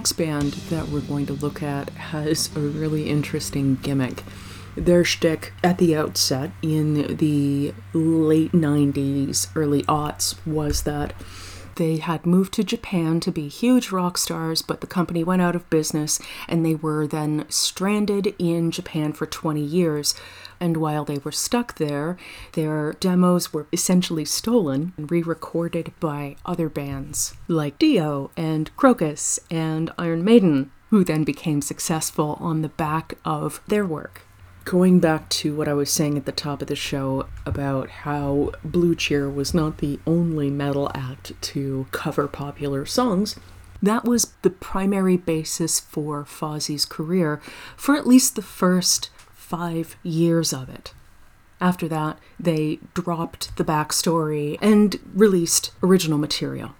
Next band that we're going to look at has a really interesting gimmick. Their shtick at the outset in the late 90s, early aughts was that they had moved to Japan to be huge rock stars, but the company went out of business and they were then stranded in Japan for 20 years. And while they were stuck there, their demos were essentially stolen and re recorded by other bands like Dio and Krokus and Iron Maiden, who then became successful on the back of their work. Going back to what I was saying at the top of the show about how Blue Cheer was not the only metal act to cover popular songs, that was the primary basis for Fozzy's career for at least the first five years of it. After that, they dropped the backstory and released original material.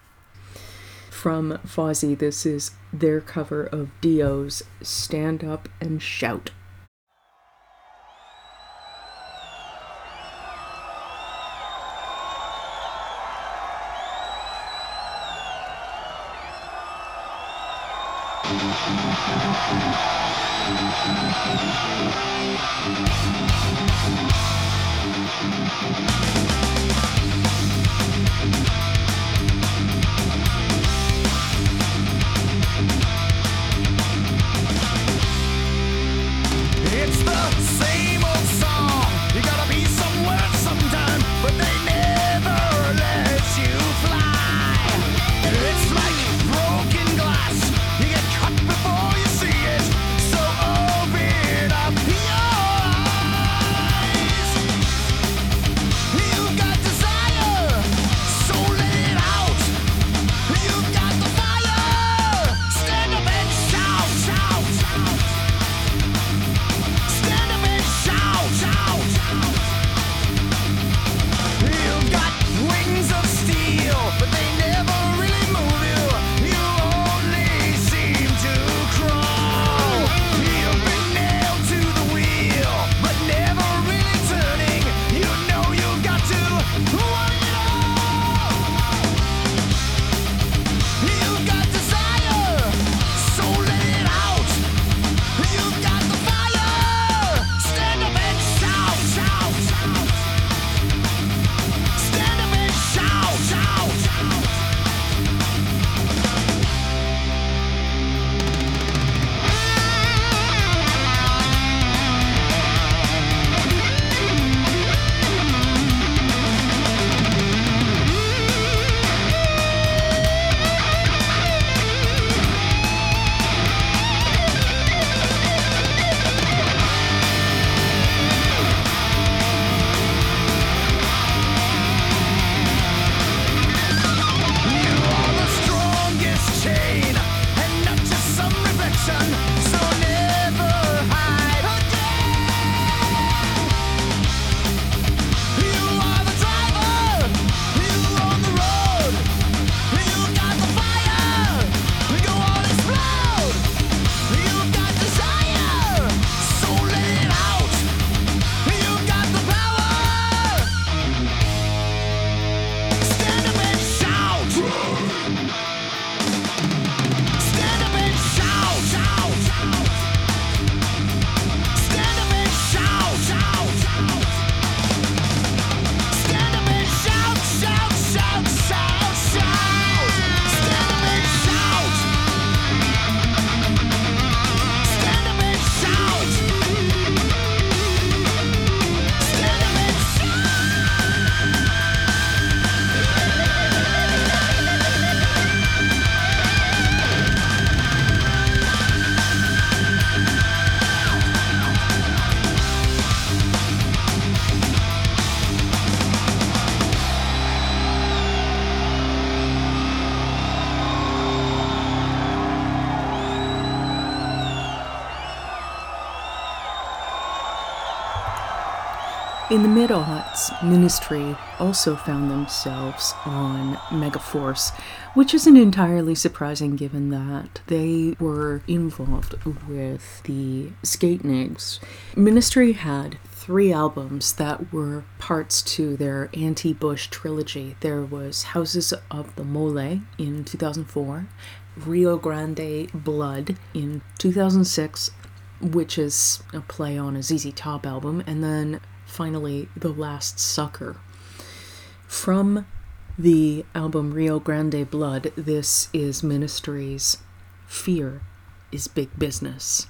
From Fozzy, this is their cover of Dio's Stand Up and Shout. In the mid aughts, Ministry also found themselves on Megaforce, which isn't entirely surprising given that they were involved with the Skate. Ministry had three albums that were parts to their anti Bush trilogy. There was Houses of the Mole in 2004, Rio Grande Blood in 2006, which is a play on a ZZ Top album, and then finally The Last Sucker. From the album Rio Grande Blood, this is Ministry's Fear is Big Business.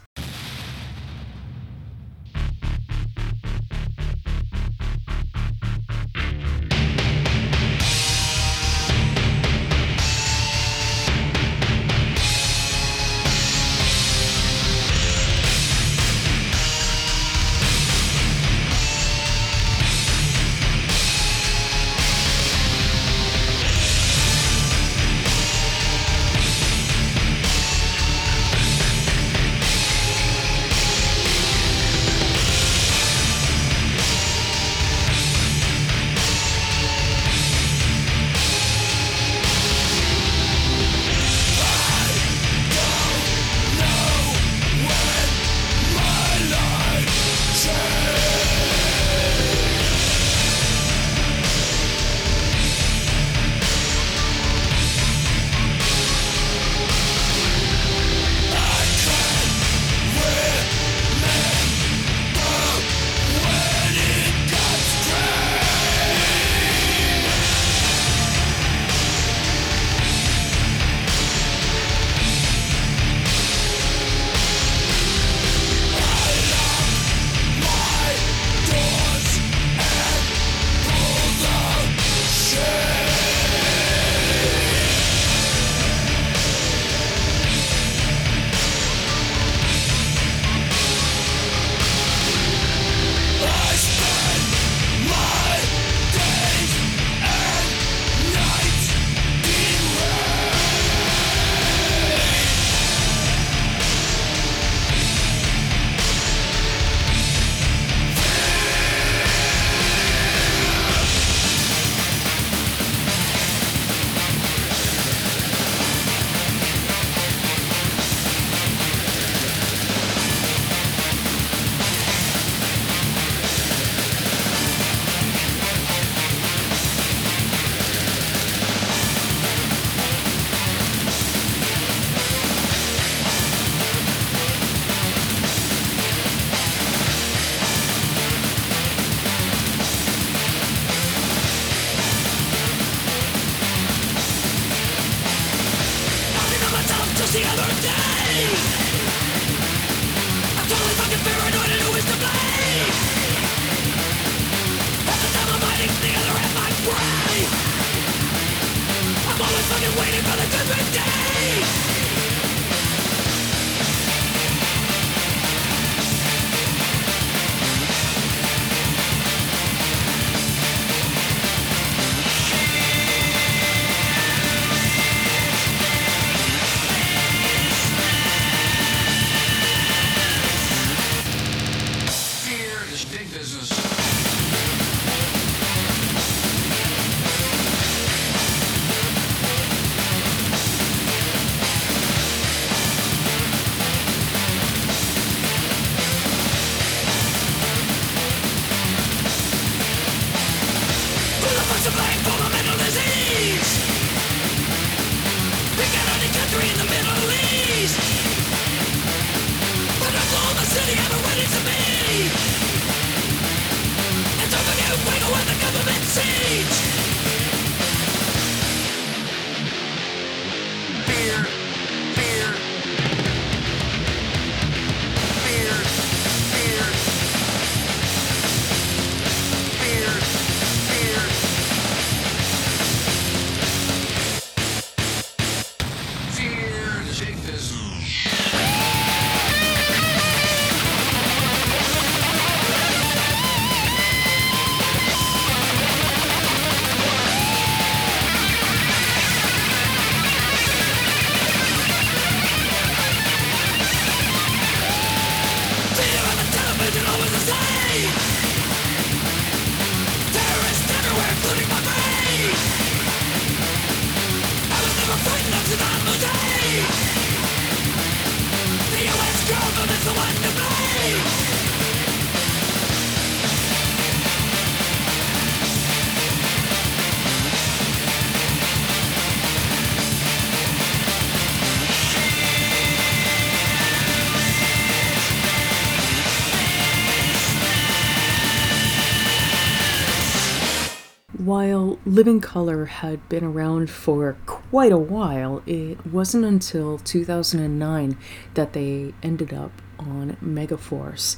Living Colour had been around for quite a while. It wasn't until 2009 that they ended up on Megaforce.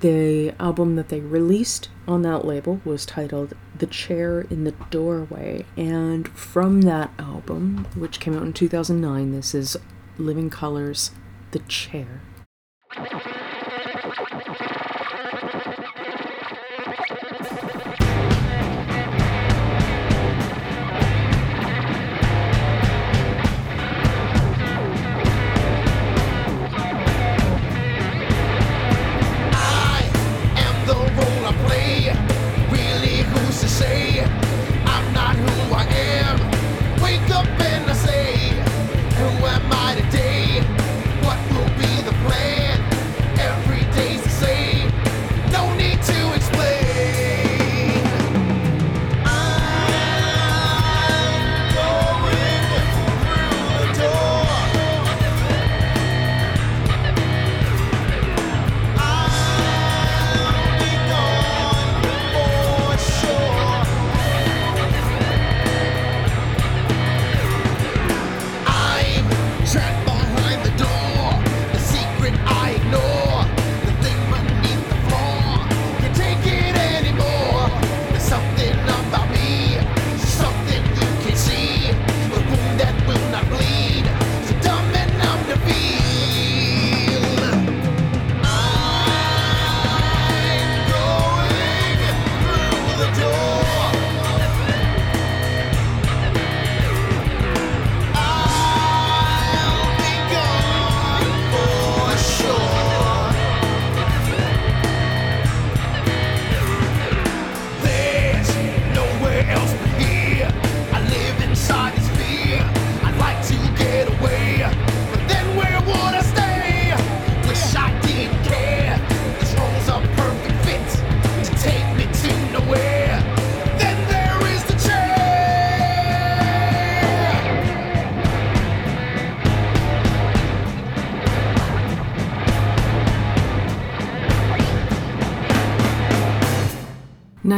The album that they released on that label was titled The Chair in the Doorway, and from that album, which came out in 2009, this is Living Colour's The Chair.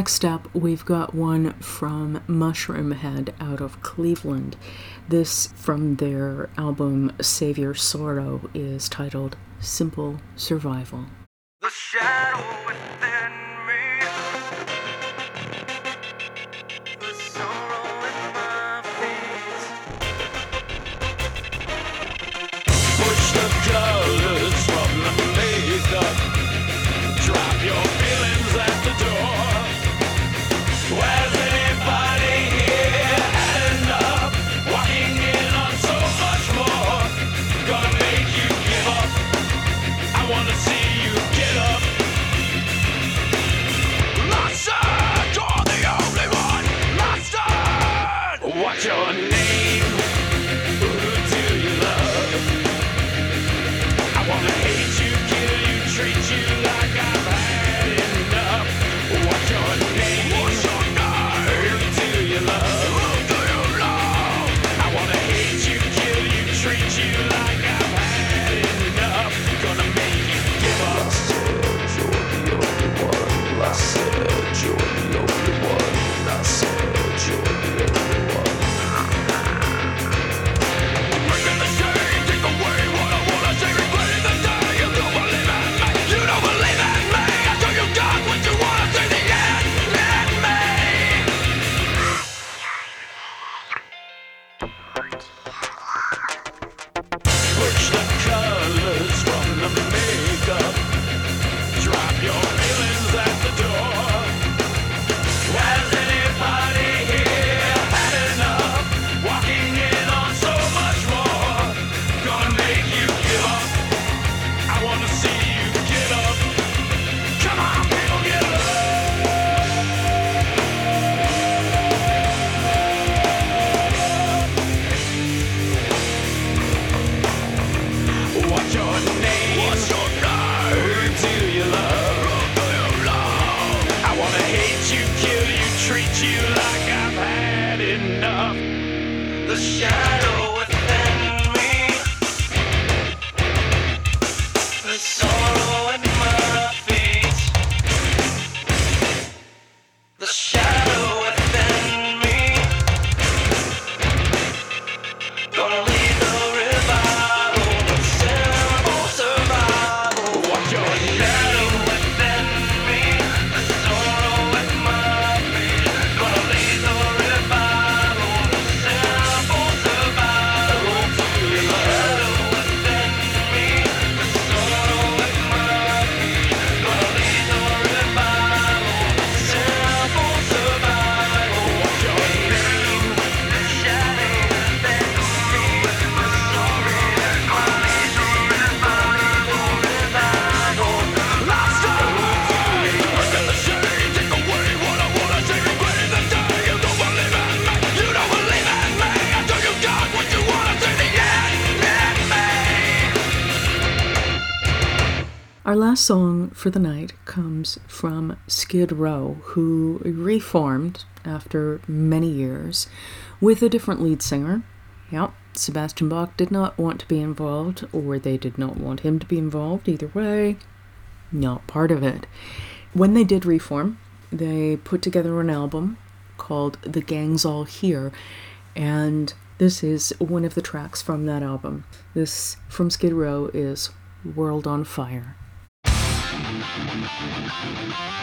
Next up, we've got one from Mushroomhead out of Cleveland. This from their album Savior Sorrow is titled Simple Survival. Last song for the night comes from Skid Row, who reformed after many years with a different lead singer. Yep, Sebastian Bach did not want to be involved, or they did not want him to be involved. Either way, not part of it. When they did reform, they put together an album called The Gang's All Here, and this is one of the tracks from that album. This from Skid Row is World on Fire. かわいい!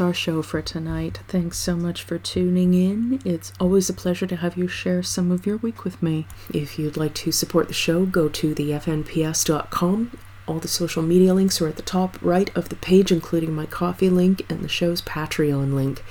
Our show for tonight. Thanks so much for tuning in. It's always a pleasure to have you share some of your week with me. If you'd like to support the show, go to thefnps.com. All the social media links are at the top right of the page, including my coffee link and the show's Patreon link.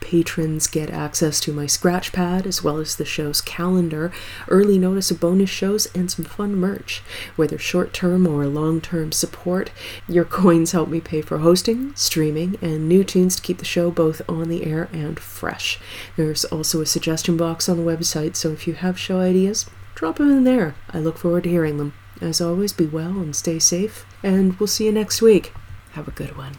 Patrons get access to my scratch pad as well as the show's calendar, early notice of bonus shows, and some fun merch. Whether short term or long term support, your coins help me pay for hosting, streaming, and new tunes to keep the show both on the air and fresh. There's also a suggestion box on the website, so if you have show ideas, drop them in there. I look forward to hearing them. As always, be well and stay safe, and we'll see you next week. Have a good one.